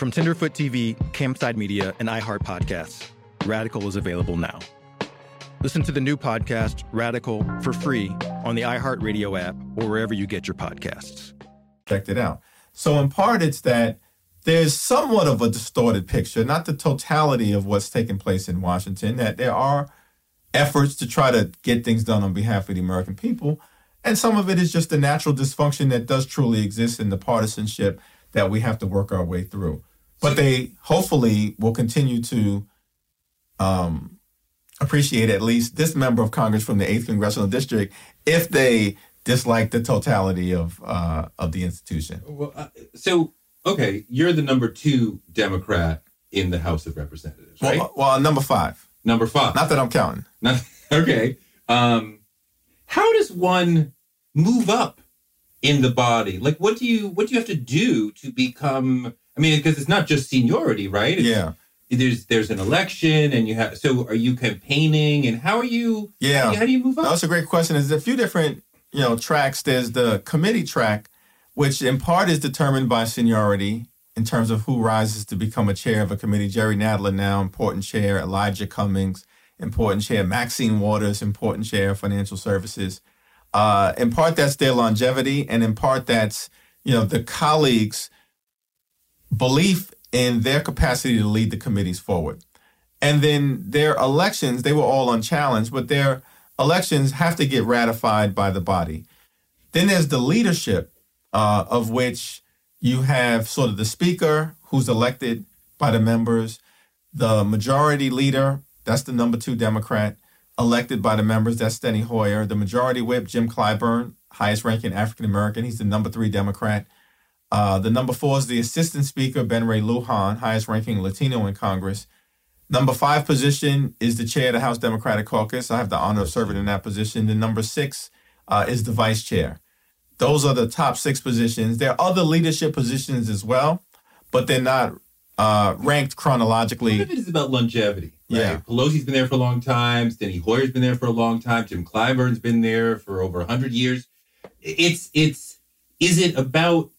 [SPEAKER 5] From Tenderfoot TV, Campside Media, and iHeart Podcasts, Radical is available now. Listen to the new podcast, Radical, for free on the iHeartRadio app or wherever you get your podcasts.
[SPEAKER 2] Checked it out. So, in part, it's that there's somewhat of a distorted picture, not the totality of what's taking place in Washington, that there are efforts to try to get things done on behalf of the American people. And some of it is just the natural dysfunction that does truly exist in the partisanship that we have to work our way through. But they hopefully will continue to um, appreciate at least this member of Congress from the 8th Congressional District if they dislike the totality of uh, of the institution.
[SPEAKER 3] Well, uh, so okay, you're the number two Democrat in the House of Representatives, right?
[SPEAKER 2] Well, well number five.
[SPEAKER 3] Number five.
[SPEAKER 2] Not that I'm counting.
[SPEAKER 3] Not, okay. Um, how does one move up in the body? Like, what do you what do you have to do to become? I mean, because it's not just seniority, right? It's,
[SPEAKER 2] yeah.
[SPEAKER 3] There's there's an election, and you have. So, are you campaigning, and how are you?
[SPEAKER 2] Yeah.
[SPEAKER 3] How do you, how do you move up?
[SPEAKER 2] That's a great question. There's a few different you know tracks. There's the committee track, which in part is determined by seniority in terms of who rises to become a chair of a committee. Jerry Nadler now important chair. Elijah Cummings important chair. Maxine Waters important chair. Financial Services. Uh, in part, that's their longevity, and in part, that's you know the colleagues' belief in their capacity to lead the committees forward. And then their elections, they were all unchallenged, but their elections have to get ratified by the body. Then there's the leadership, uh, of which you have sort of the speaker who's elected by the members, the majority leader, that's the number two Democrat, elected by the members, that's Steny Hoyer, the majority whip, Jim Clyburn, highest ranking African American, he's the number three Democrat. Uh, the number four is the assistant speaker, Ben Ray Lujan, highest ranking Latino in Congress. Number five position is the chair of the House Democratic Caucus. I have the honor of serving in that position. The number six uh, is the vice chair. Those are the top six positions. There are other leadership positions as well, but they're not uh, ranked chronologically.
[SPEAKER 3] Part of it is about longevity. Right?
[SPEAKER 2] Yeah.
[SPEAKER 3] Pelosi's been there for a long time. Steny Hoyer's been there for a long time. Jim Clyburn's been there for over hundred years. It's it's is it about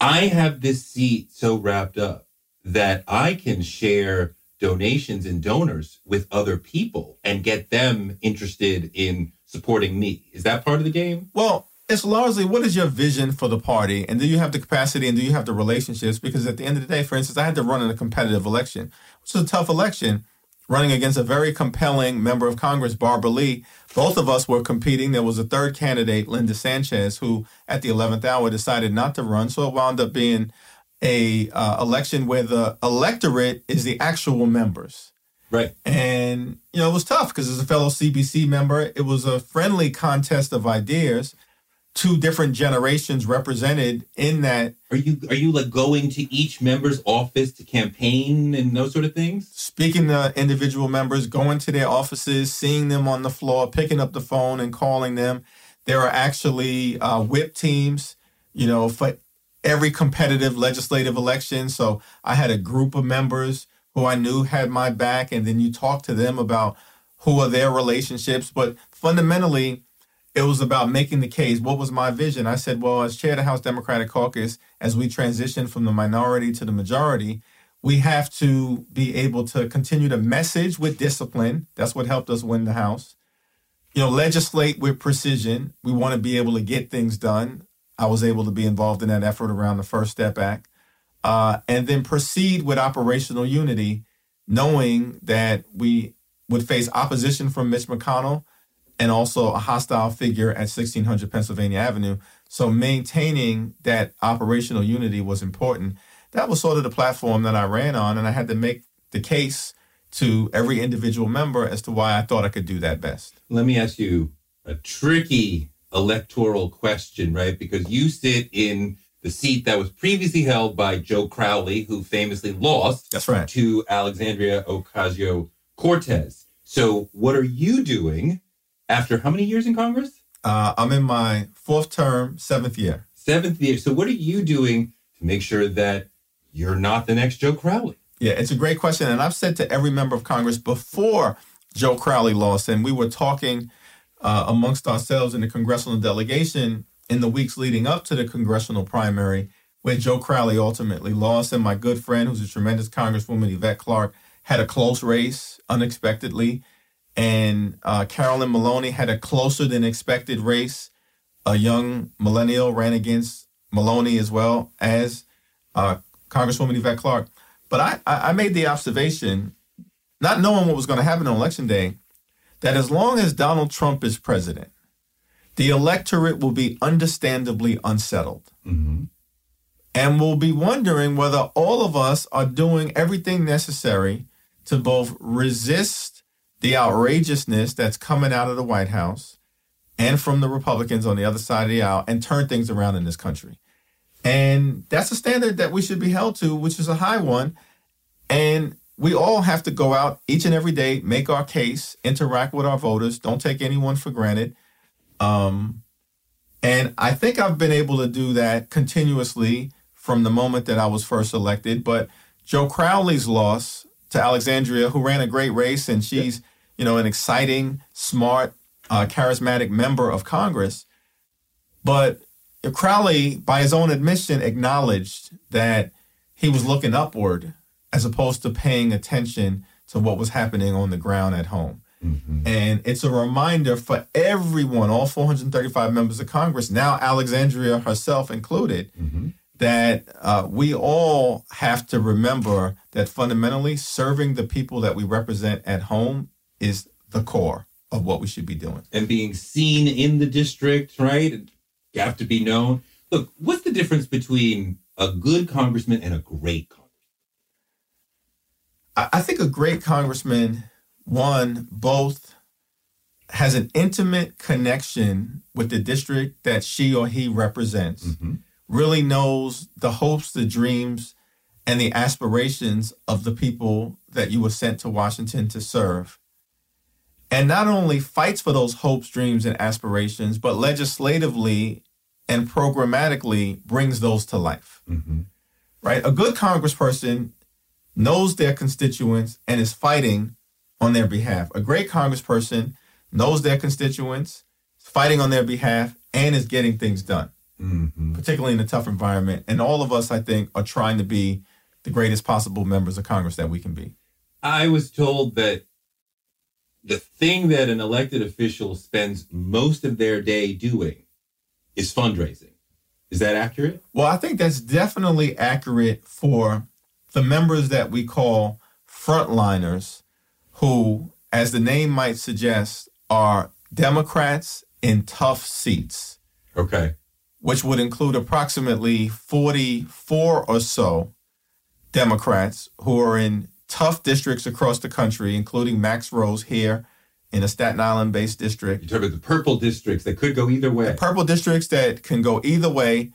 [SPEAKER 3] I have this seat so wrapped up that I can share donations and donors with other people and get them interested in supporting me. Is that part of the game?
[SPEAKER 2] Well, it's largely what is your vision for the party and do you have the capacity and do you have the relationships because at the end of the day for instance i had to run in a competitive election which is a tough election running against a very compelling member of congress barbara lee. Both of us were competing. There was a third candidate linda sanchez who at the 11th hour decided not to run. So it wound up being a uh, election where the electorate is the actual members.
[SPEAKER 3] Right.
[SPEAKER 2] and you know it was tough because as a fellow cbc member it was a friendly contest of ideas two different generations represented in that
[SPEAKER 3] Are you are you like going to each member's office to campaign and those sort of things?
[SPEAKER 2] speaking to individual members, going to their offices, seeing them on the floor, picking up the phone and calling them. There are actually uh, whip teams, you know, for every competitive legislative election. So I had a group of members who I knew had my back, and then you talk to them about who are their relationships, but fundamentally, it was about making the case. What was my vision? I said, well, as chair of the House Democratic Caucus, as we transition from the minority to the majority, we have to be able to continue to message with discipline. That's what helped us win the House. You know, legislate with precision. We want to be able to get things done. I was able to be involved in that effort around the First Step Act. Uh, and then proceed with operational unity, knowing that we would face opposition from Mitch McConnell and also a hostile figure at 1600 Pennsylvania Avenue. So maintaining that operational unity was important. That was sort of the platform that I ran on, and I had to make the case to every individual member as to why I thought I could do that best.
[SPEAKER 3] Let me ask you a tricky electoral question, right? Because you sit in the seat that was previously held by Joe Crowley, who famously lost
[SPEAKER 2] That's right.
[SPEAKER 3] to Alexandria Ocasio Cortez. So, what are you doing after how many years in Congress?
[SPEAKER 2] Uh, I'm in my fourth term, seventh year.
[SPEAKER 3] Seventh year. So, what are you doing to make sure that you're not the next Joe Crowley?
[SPEAKER 2] Yeah, it's a great question. And I've said to every member of Congress before Joe Crowley lost, and we were talking uh, amongst ourselves in the congressional delegation in the weeks leading up to the congressional primary, where Joe Crowley ultimately lost. And my good friend, who's a tremendous Congresswoman, Yvette Clarke, had a close race unexpectedly. And uh, Carolyn Maloney had a closer than expected race. A young millennial ran against Maloney as well as uh, Congresswoman Yvette Clarke. But I, I made the observation, not knowing what was going to happen on election day, that as long as Donald Trump is president, the electorate will be understandably unsettled.
[SPEAKER 3] Mm-hmm.
[SPEAKER 2] And will be wondering whether all of us are doing everything necessary to both resist the outrageousness that's coming out of the White House and from the Republicans on the other side of the aisle and turn things around in this country. And that's a standard that we should be held to, which is a high one. And we all have to go out each and every day, make our case, interact with our voters, don't take anyone for granted. Um, and I think I've been able to do that continuously from the moment that I was first elected. But Joe Crowley's loss to Alexandria, who ran a great race, and she's, you know, an exciting, smart, uh, charismatic member of Congress. But Crowley, by his own admission, acknowledged that he was looking upward as opposed to paying attention to what was happening on the ground at home.
[SPEAKER 3] Mm-hmm.
[SPEAKER 2] And it's a reminder for everyone, all 435 members of Congress, now Alexandria herself included,
[SPEAKER 3] Mm-hmm.
[SPEAKER 2] That uh, we all have to remember that fundamentally serving the people that we represent at home is the core of what we should be doing.
[SPEAKER 3] And being seen in the district, right? You have to be known. Look, what's the difference between a good congressman and a great congressman?
[SPEAKER 2] I, think a great congressman, one, both has an intimate connection with the district that she or he represents,
[SPEAKER 3] Mm-hmm.
[SPEAKER 2] Really knows the hopes, the dreams, and the aspirations of the people that you were sent to Washington to serve. And not only fights for those hopes, dreams, and aspirations, but legislatively and programmatically brings those to life
[SPEAKER 3] Mm-hmm.
[SPEAKER 2] right? A good congressperson knows their constituents and is fighting on their behalf. A great congressperson knows their constituents, is fighting on their behalf, and is getting things done,
[SPEAKER 3] Mm-hmm.
[SPEAKER 2] particularly in a tough environment. And all of us, I think, are trying to be the greatest possible members of Congress that we can be.
[SPEAKER 3] I was told that the thing that an elected official spends most of their day doing is fundraising. Is that accurate?
[SPEAKER 2] Well, I think that's definitely accurate for the members that we call frontliners, who, as the name might suggest, are Democrats in tough seats,
[SPEAKER 3] Okay.
[SPEAKER 2] Which would include approximately 44 or so Democrats who are in tough districts across the country, including Max Rose here in a Staten Island based district.
[SPEAKER 3] You're talking about the purple districts that could go either way.
[SPEAKER 2] purple districts that can go either way.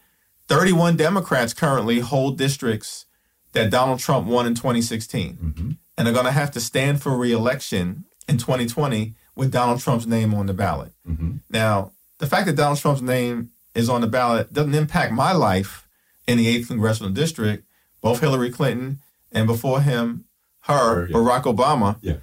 [SPEAKER 2] 31 Democrats currently hold districts that Donald Trump won in 2016
[SPEAKER 3] Mhm.
[SPEAKER 2] and are going to have to stand for reelection in 2020 with Donald Trump's name on the ballot.
[SPEAKER 3] Mhm.
[SPEAKER 2] Now, the fact that Donald Trump's name is on the ballot doesn't impact my life in the 8th congressional district. Both Hillary Clinton and before him, her,
[SPEAKER 3] yeah.
[SPEAKER 2] Barack Obama,
[SPEAKER 3] Yeah.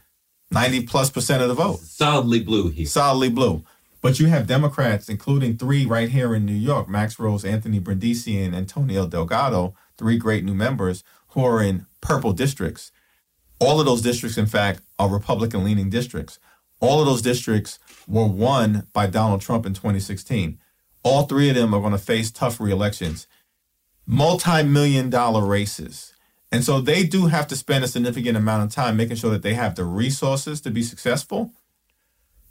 [SPEAKER 2] 90 plus percent of the vote.
[SPEAKER 1] Solidly blue here.
[SPEAKER 2] Solidly blue. But you have Democrats, including three right here in New York Max Rose, Anthony Brindisi, and Antonio Delgado, three great new members who are in purple districts. All of those districts, in fact, are Republican leaning districts. All of those districts were won by Donald Trump in 2016. All three of them are going to face tough re-elections, multi-million dollar races. And so they do have to spend a significant amount of time making sure that they have the resources to be successful.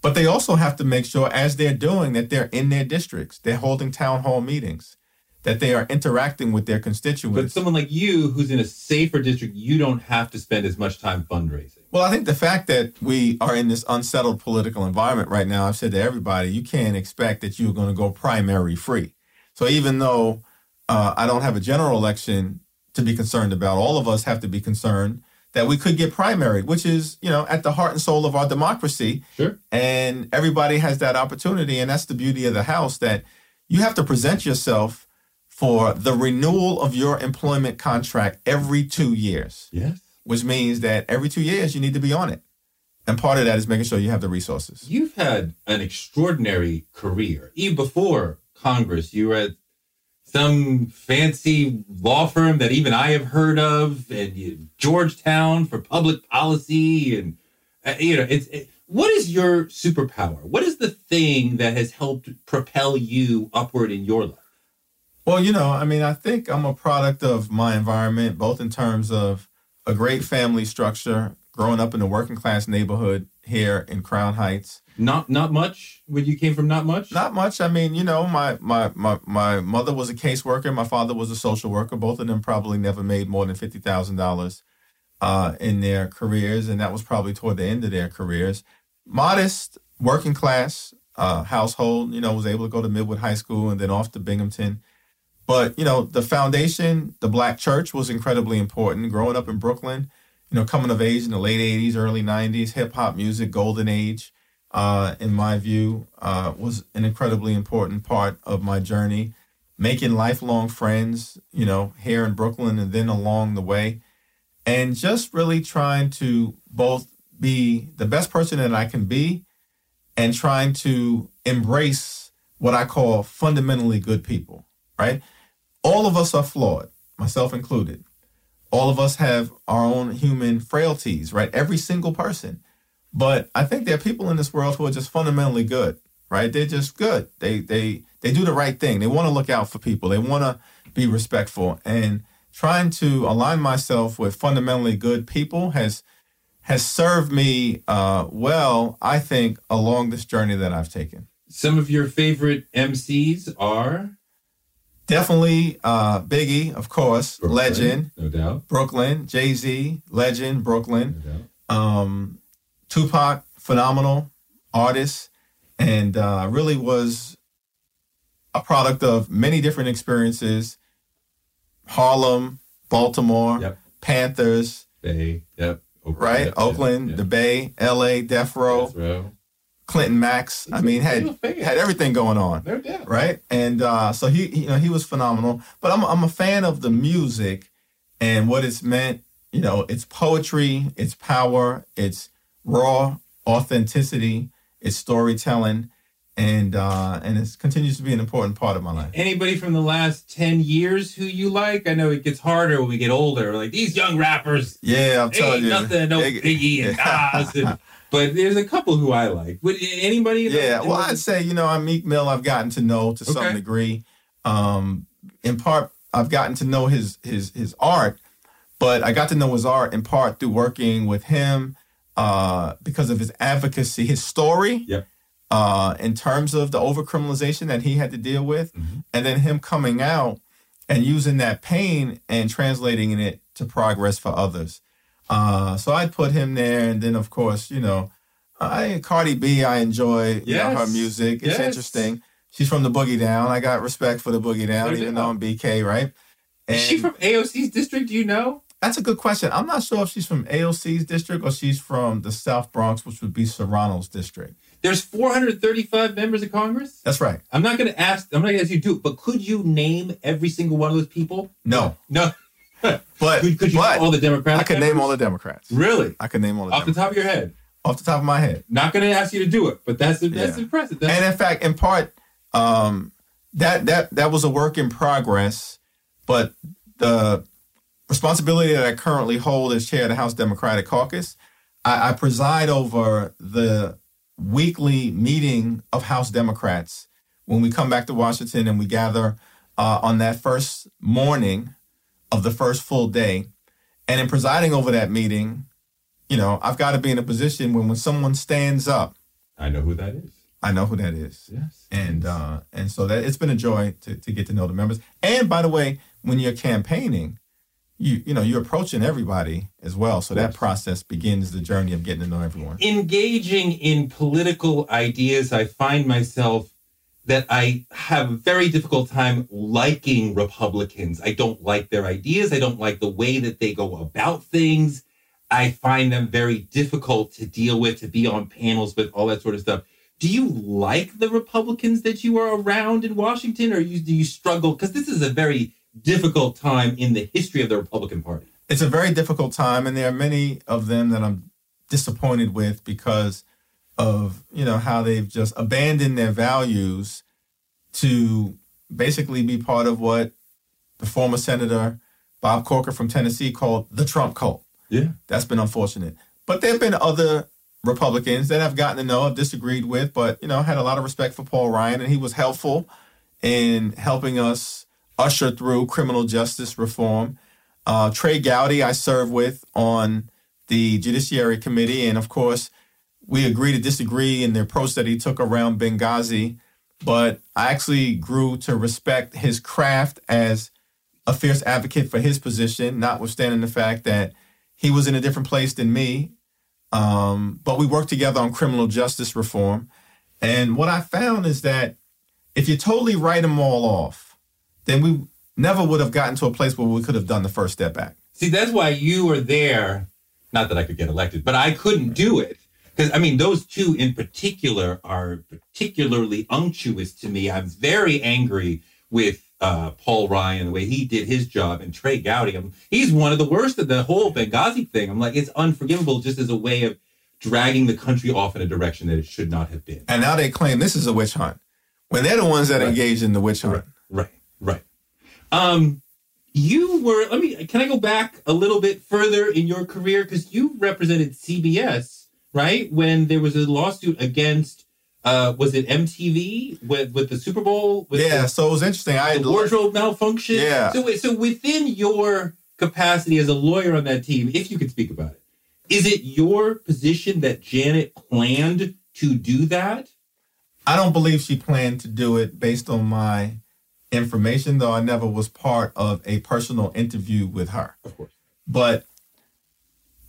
[SPEAKER 2] But they also have to make sure, as they're doing, that they're in their districts, they're holding town hall meetings, that they are interacting with their constituents.
[SPEAKER 1] But someone like you, who's in a safer district, you don't have to spend as much time fundraising.
[SPEAKER 2] Well, I think the fact that we are in this unsettled political environment right now, I've said to everybody, you can't expect that you're going to go primary free. So even though uh, I don't have a general election to be concerned about, all of us have to be concerned that we could get primary, which is, you know, at the heart and soul of our democracy.
[SPEAKER 1] Sure.
[SPEAKER 2] And everybody has that opportunity. And that's the beauty of the House that you have to present yourself for the renewal of your employment contract every two years
[SPEAKER 1] Yes.
[SPEAKER 2] Which means that every two years you need to be on it. And part of that is making sure you have the resources.
[SPEAKER 1] You've had an extraordinary career. Even before Congress, you were at some fancy law firm that even I have heard of, and you, Georgetown for public policy, and uh, you know, it's it, what is your superpower? What is the thing that has helped propel you upward in your life?
[SPEAKER 2] Well, you know, I mean, I think I'm a product of my environment, both in terms of a great family structure, growing up in a working class neighborhood here in Crown Heights.
[SPEAKER 1] Not not much. When you came from not much.
[SPEAKER 2] Not much. I mean, you know, my my my my mother was a caseworker. My father was a social worker. Both of them probably never made more than fifty thousand dollars uh, in their careers, and that was probably toward the end of their careers. Modest, working class uh, household. You know, was able to go to Midwood High School and then off to Binghamton. But you know, the foundation, the Black church, was incredibly important. Growing up in Brooklyn, you know, coming of age in the late '80s, early '90s, hip hop music, golden age uh, in my view, uh, was an incredibly important part of my journey. Making lifelong friends, you know, here in Brooklyn and then along the way. And just really trying to both be the best person that I can be and trying to embrace what I call fundamentally good people, right? All of us are flawed, myself included. All of us have our own human frailties, right? Every single person. But I think there are people in this world who are just fundamentally good, right? They're just good. They they they do the right thing. They want to look out for people. They want to be respectful. And trying to align myself with fundamentally good people has has served me uh, well, I think, along this journey that I've taken.
[SPEAKER 1] Some of your favorite MCs are
[SPEAKER 2] Definitely uh, Biggie, of course,
[SPEAKER 1] Brooklyn,
[SPEAKER 2] legend.
[SPEAKER 1] no doubt.
[SPEAKER 2] Brooklyn, Jay Z, legend, Brooklyn.
[SPEAKER 1] No doubt.
[SPEAKER 2] um, Tupac, phenomenal artist, and uh, really was a product of many different experiences. Harlem, Baltimore,
[SPEAKER 1] Yep.
[SPEAKER 2] Panthers,
[SPEAKER 1] Bay. Yep. Oakland,
[SPEAKER 2] right?
[SPEAKER 1] yep,
[SPEAKER 2] Oakland,
[SPEAKER 1] yep,
[SPEAKER 2] the. Bay, L.A., Death Row,
[SPEAKER 1] Death Row.
[SPEAKER 2] Clinton Max. I mean, had had everything going on right? And uh, so he, you know, he was phenomenal. But I'm I'm a fan of the music and what it's meant. You know, it's poetry, it's power, it's raw authenticity, it's storytelling, and uh, and it continues to be an important part of my life.
[SPEAKER 1] Anybody from the last 10 years who you like? I know it gets harder when we get older. Like these young rappers,
[SPEAKER 2] Yeah, I'm telling you,
[SPEAKER 1] nothing, no
[SPEAKER 2] They-
[SPEAKER 1] Biggie and Nas. And, but there's a couple who I like. Would anybody?
[SPEAKER 2] Yeah, well, I'd say you know, I'm Meek Mill. I've gotten to know to some degree. Um, in part, I've gotten to know his his his art, but I got to know his art in part through working with him uh, because of his advocacy, his story.
[SPEAKER 1] Yep.
[SPEAKER 2] Uh, in terms of the overcriminalization that he had to deal with,
[SPEAKER 1] Mhm.
[SPEAKER 2] and then him coming out and using that pain and translating it to progress for others. Uh, so I'd put him there, and then of course, you know, I Cardi B. I enjoy you know, her music. It's
[SPEAKER 1] Yes.
[SPEAKER 2] interesting. She's from the Boogie Down. I got respect for the Boogie Down, even though I'm BK, right?
[SPEAKER 1] Is she from AOC's district? Do you know?
[SPEAKER 2] that's a good question. I'm not sure if she's from AOC's district or she's from the South Bronx, which would be Serrano's district.
[SPEAKER 1] There's 435 members of Congress.
[SPEAKER 2] That's right.
[SPEAKER 1] I'm not going to ask. I'm not going to ask you to do. But could you name every single one of those people?
[SPEAKER 2] No,
[SPEAKER 1] No.
[SPEAKER 2] but
[SPEAKER 1] Could, could you
[SPEAKER 2] but
[SPEAKER 1] name all the Democrats?
[SPEAKER 2] I could name all the Democrats.
[SPEAKER 1] Really?
[SPEAKER 2] I could name all the
[SPEAKER 1] Off the top of your head.
[SPEAKER 2] off the top of my head.
[SPEAKER 1] Not going to ask you to do it, but that's that's
[SPEAKER 2] Yeah.
[SPEAKER 1] impressive. That's,
[SPEAKER 2] and in fact, in part, um, that that that was a work in progress. But the responsibility that I currently hold as chair of the House Democratic Caucus, I, I preside over the weekly meeting of House Democrats when we come back to Washington and we gather uh, on that first morning of the first full day. And in presiding over that meeting, you know, I've got to be in a position when when someone stands up,
[SPEAKER 1] I know who that is.
[SPEAKER 2] I know who that is.
[SPEAKER 1] Yes.
[SPEAKER 2] And uh, and so that it's been a joy to, to get to know the members. And by the way, when you're campaigning, you you know you're approaching everybody as well. So that process begins the journey of getting to know everyone.
[SPEAKER 1] engaging in political ideas, I find myself that I have a very difficult time liking Republicans. I don't like their ideas. I don't like the way that they go about things. I find them very difficult to deal with, to be on panels with, all that sort of stuff. Do you like the Republicans that you are around in Washington, or you, do you struggle? Because this is a very difficult time in the history of the Republican Party.
[SPEAKER 2] It's a very difficult time, and there are many of them that I'm disappointed with because of you know how they've just abandoned their values to basically be part of what the former senator Bob Corker from Tennessee called the Trump cult.
[SPEAKER 1] Yeah.
[SPEAKER 2] That's been unfortunate. But there have been other Republicans that I've gotten to know, I've disagreed with, but you know, had a lot of respect for Paul Ryan, and he was helpful in helping us usher through criminal justice reform. Uh, Trey Gowdy, I serve with on the Judiciary Committee, and of course, we agree to disagree in the approach that he took around Benghazi. But I actually grew to respect his craft as a fierce advocate for his position, notwithstanding the fact that he was in a different place than me. Um, but we worked together on criminal justice reform. And what I found is that if you totally write them all off, then we never would have gotten to a place where we could have done the First Step Act.
[SPEAKER 1] See, that's why you were there. Not that I could get elected, but I couldn't do it. Because, I mean, those two in particular are particularly unctuous to me. I'm very angry with uh, Paul Ryan, the way he did his job, and Trey Gowdy. I'm, he's one of the worst of the whole Benghazi thing. I'm like, it's unforgivable just as a way of dragging the country off in a direction that it should not have been.
[SPEAKER 2] And now they claim this is a witch hunt when they're the ones that
[SPEAKER 1] Right.
[SPEAKER 2] engaged in the witch hunt.
[SPEAKER 1] Right, right. Um, you were. Let me. Can I go back a little bit further in your career because you represented CBS, right? When there was a lawsuit against, uh, was it MTV with with the Super Bowl? With
[SPEAKER 2] Yeah,
[SPEAKER 1] the,
[SPEAKER 2] so it was interesting. I had
[SPEAKER 1] the wardrobe malfunction.
[SPEAKER 2] Yeah.
[SPEAKER 1] So, so within your capacity as a lawyer on that team, if you could speak about it, is it your position that Janet planned to do that?
[SPEAKER 2] I don't believe she planned to do it based on my information, though I never was part of a personal interview with her.
[SPEAKER 1] Of course.
[SPEAKER 2] But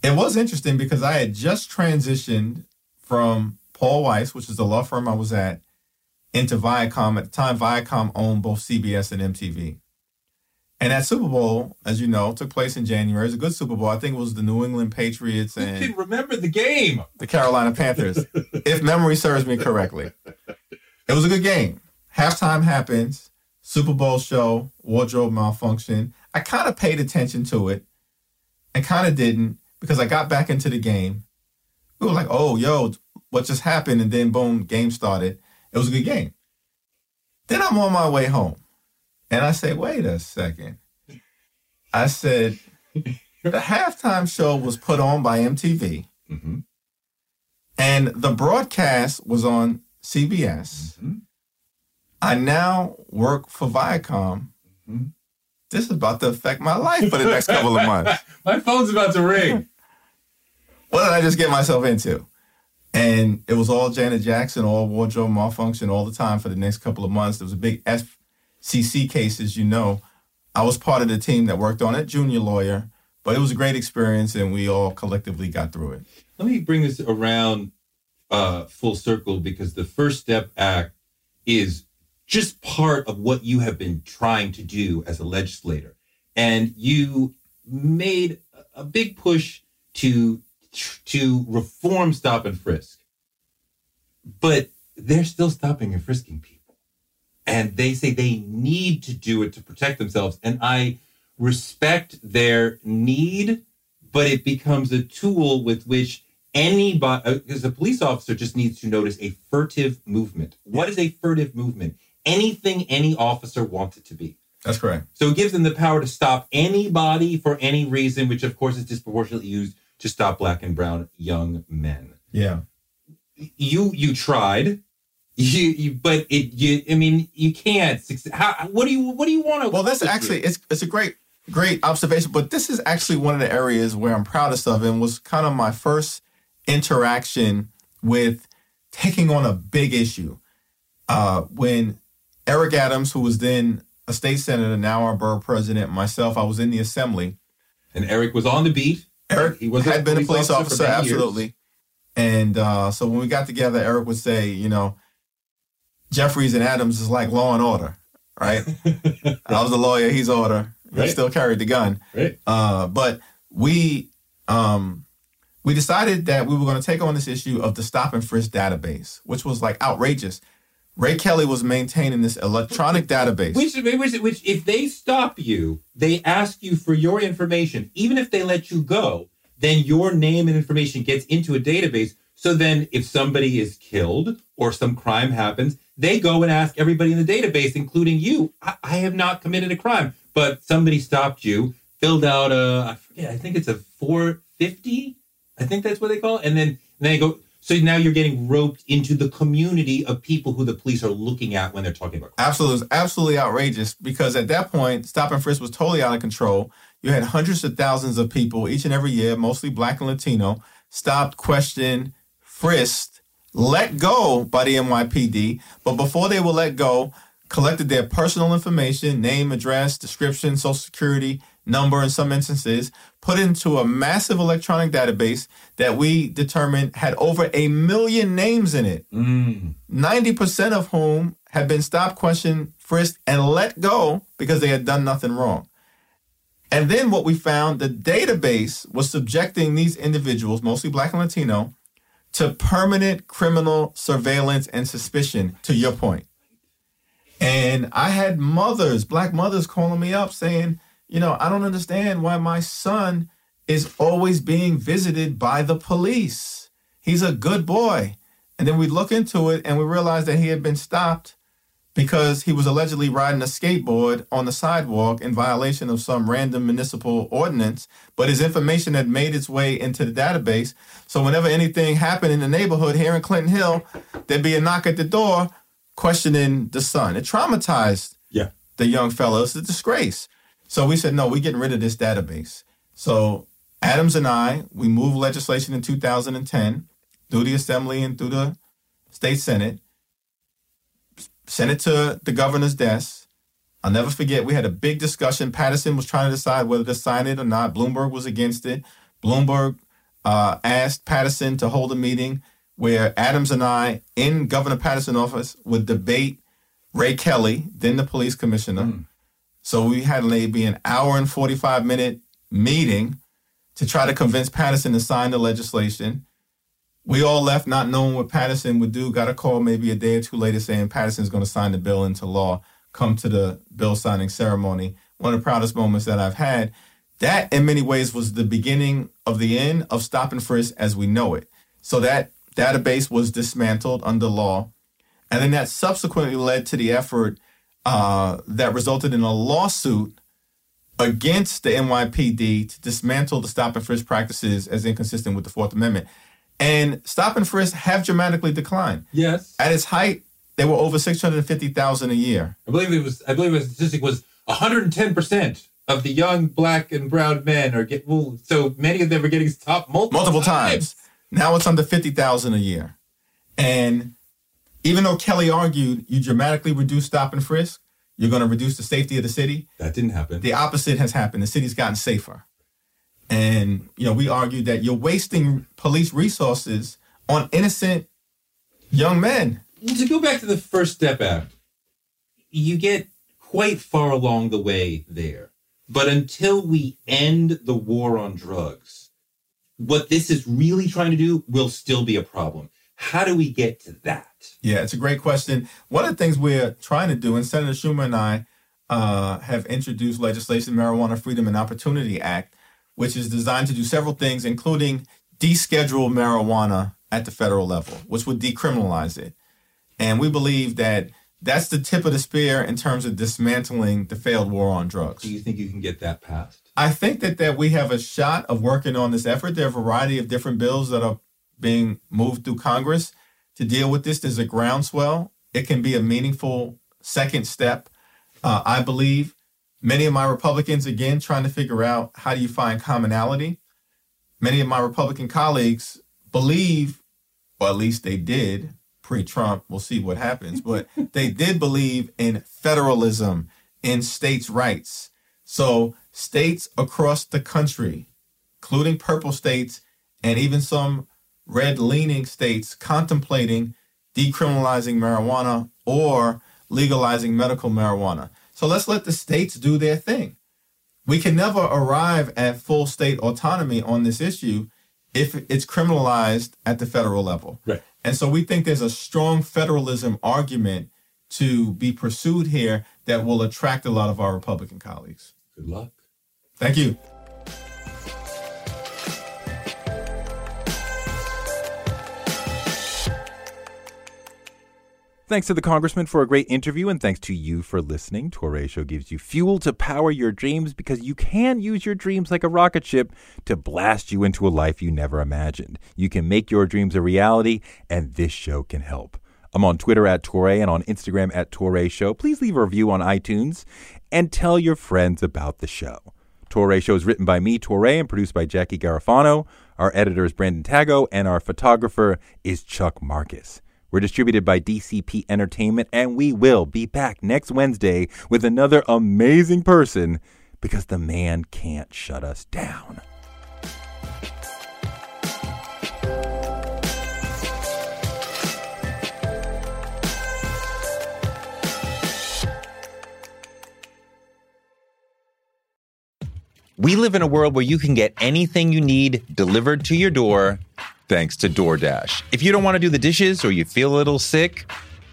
[SPEAKER 2] it was interesting because I had just transitioned from Paul Weiss, which is the law firm I was at, into Viacom. At the time, Viacom owned both CBS and MTV. And that Super Bowl, as you know, took place in January. It was a good Super Bowl. I think it was the New England Patriots
[SPEAKER 1] You
[SPEAKER 2] and
[SPEAKER 1] can remember the game.
[SPEAKER 2] the Carolina Panthers, if memory serves me correctly. It was a good game. Halftime happens, Super Bowl show, wardrobe malfunction. I kind of paid attention to it and kind of didn't because I got back into the game. We were like, oh, yo, what just happened? And then boom, game started. It was a good game. Then I'm on my way home and I say, wait a second. I said, the halftime show was put on by MTV.
[SPEAKER 1] Mm-hmm.
[SPEAKER 2] And the broadcast was on CBS.
[SPEAKER 1] Mhm.
[SPEAKER 2] I now work for Viacom.
[SPEAKER 1] Mhm.
[SPEAKER 2] This is about to affect my life for the next couple of months.
[SPEAKER 1] My phone's about to ring.
[SPEAKER 2] What did I just get myself into? And it was all Janet Jackson, all wardrobe malfunction all the time for the next couple of months. There was a big FCC case, as you know. I was part of the team that worked on it, junior lawyer, but it was a great experience and we all collectively got through it.
[SPEAKER 1] Let me bring this around uh, full circle because the First Step Act is just part of what you have been trying to do as a legislator. And you made a big push to to reform stop and frisk. But they're still stopping and frisking people. And they say they need to do it to protect themselves. And I respect their need, but it becomes a tool with which anybody uh, because a police officer just needs to notice a furtive movement. What is a furtive movement? Anything any officer wants it to be.
[SPEAKER 2] That's correct.
[SPEAKER 1] So it gives them the power to stop anybody for any reason, which of course is disproportionately used to stop black and brown young men.
[SPEAKER 2] Yeah.
[SPEAKER 1] You you tried. You, you but it you I mean you can't succeed. How what do you what do you want to
[SPEAKER 2] Well, that's actually it's it's a great great observation, but this is actually one of the areas where I'm proudest of and was kind of my first interaction with taking on a big issue. Uh, when Eric Adams, who was then a state senator, now our borough president, myself, I was in the assembly.
[SPEAKER 1] and Eric was on the beat.
[SPEAKER 2] Eric
[SPEAKER 1] He was
[SPEAKER 2] had
[SPEAKER 1] a
[SPEAKER 2] been a
[SPEAKER 1] police officer
[SPEAKER 2] officer,
[SPEAKER 1] many years.
[SPEAKER 2] absolutely. And uh, so when we got together, Eric would say, you know, Jeffries and Adams is like law and order, right? I was the lawyer, he's order. He
[SPEAKER 1] Right.
[SPEAKER 2] still carried the gun.
[SPEAKER 1] Right.
[SPEAKER 2] Uh, but we um, we decided that we were going to take on this issue of the stop and frisk database, which was like outrageous. Ray Kelly was maintaining this electronic database.
[SPEAKER 1] Which, which, which, if they stop you, they ask you for your information. Even if they let you go, then your name and information gets into a database. So then, if somebody is killed or some crime happens, they go and ask everybody in the database, including you. I, I have not committed a crime, but somebody stopped you, filled out a, I forget, I think it's a 450. I think that's what they call it. And then, and then they go. So now you're getting roped into the community of people who the police are looking at when they're talking about crime.
[SPEAKER 2] Absolutely, absolutely outrageous because at that point, stop and frisk was totally out of control. You had hundreds of thousands of people each and every year, mostly black and Latino, stopped, questioned, frisked, let go by the NYPD. But before they were let go, collected their personal information, name, address, description, social security number in some instances, put into a massive electronic database that we determined had over a million names in it. Mm. 90% of whom had been stopped, questioned, frisked, and let go because they had done nothing wrong. And then what we found the database was subjecting these individuals, mostly black and Latino, to permanent criminal surveillance and suspicion, to your point. And I had mothers, black mothers, calling me up saying, you know, I don't understand why my son is always being visited by the police. He's a good boy. And then we look into it and we realize that he had been stopped because he was allegedly riding a skateboard on the sidewalk in violation of some random municipal ordinance, but his information had made its way into the database. So whenever anything happened in the neighborhood here in Clinton Hill, there'd be a knock at the door questioning the son. It traumatized
[SPEAKER 1] Yeah.
[SPEAKER 2] the young fellow. It's a disgrace. So we said, no, we're getting rid of this database. So Adams and I, we moved legislation in 2010 through the Assembly and through the State Senate, sent it to the governor's desk. I'll never forget, we had a big discussion. Paterson was trying to decide whether to sign it or not. Bloomberg was against it. Bloomberg uh, asked Paterson to hold a meeting where Adams and I, in Governor Paterson's office, would debate Ray Kelly, then the police commissioner. So we had maybe an hour and 45 minute meeting to try to convince Paterson to sign the legislation. We all left not knowing what Paterson would do. Got a call maybe a day or two later saying Paterson's going to sign the bill into law. Come to the bill signing ceremony. One of the proudest moments that I've had. That, in many ways, was the beginning of the end of stop and frisk as we know it. So that database was dismantled under law. And then that subsequently led to the effort uh, that resulted in a lawsuit against the NYPD to dismantle the stop and frisk practices as inconsistent with the Fourth Amendment. And stop and frisk have dramatically declined.
[SPEAKER 1] Yes.
[SPEAKER 2] At its height, they were over 650,000 a year.
[SPEAKER 1] I believe it was. I believe the statistic was 110 percent of the young black and brown men are get. Well, so many of them are getting stopped multiple,
[SPEAKER 2] multiple times. Now it's under 50,000 a year. And even though Kelly argued you dramatically reduce stop and frisk, you're going to reduce the safety of the city,
[SPEAKER 1] That didn't happen.
[SPEAKER 2] the opposite has happened. The city's gotten safer. And, you know, we argued that you're wasting police resources on innocent young men.
[SPEAKER 1] to go back to the First Step Act, you get quite far along the way there. But until we end the war on drugs, what this is really trying to do will still be a problem. How do we get to that?
[SPEAKER 2] Yeah, it's a great question. One of the things we're trying to do, and Senator Schumer and I uh, have introduced legislation, Marijuana Freedom and Opportunity Act, which is designed to do several things, including deschedule marijuana at the federal level, which would decriminalize it. And we believe that that's the tip of the spear in terms of dismantling the failed war on drugs.
[SPEAKER 3] Do you think you can get that passed?
[SPEAKER 2] I think that, that we have a shot of working on this effort. There are a variety of different bills that are being moved through Congress to deal with this. There's a groundswell. It can be a meaningful second step, uh, I believe. Many of my Republicans, again, trying to figure out how do you find commonality. Many of my Republican colleagues believe, or at least they did pre Trump, we'll see what happens, but they did believe in federalism, in states' rights. So, states across the country, including purple states and even some red leaning states, contemplating decriminalizing marijuana or legalizing medical marijuana. So let's let the states do their thing. We can never arrive at full state autonomy on this issue if it's criminalized at the federal level.
[SPEAKER 3] Right.
[SPEAKER 2] And so we think there's a strong federalism argument to be pursued here that will attract a lot of our Republican colleagues.
[SPEAKER 3] Good luck.
[SPEAKER 2] Thank you.
[SPEAKER 1] Thanks to the Congressman for a great interview, and thanks to you for listening. Touré Show gives you fuel to power your dreams because you can use your dreams like a rocket ship to blast you into a life you never imagined. You can make your dreams a reality, and this show can help. I'm on Twitter at Touré and on Instagram at Touré Show. Please leave a review on iTunes and tell your friends about the show. Touré Show is written by me, Touré, and produced by Jackie Garofano. Our editor is Brandon Tagoe, and our photographer is Chuck Marcus. We're distributed by DCP Entertainment, and we will be back next Wednesday with another amazing person because the man can't shut us down. We live in a world where you can get anything you need delivered to your door thanks to DoorDash. If you don't want to do the dishes or you feel a little sick,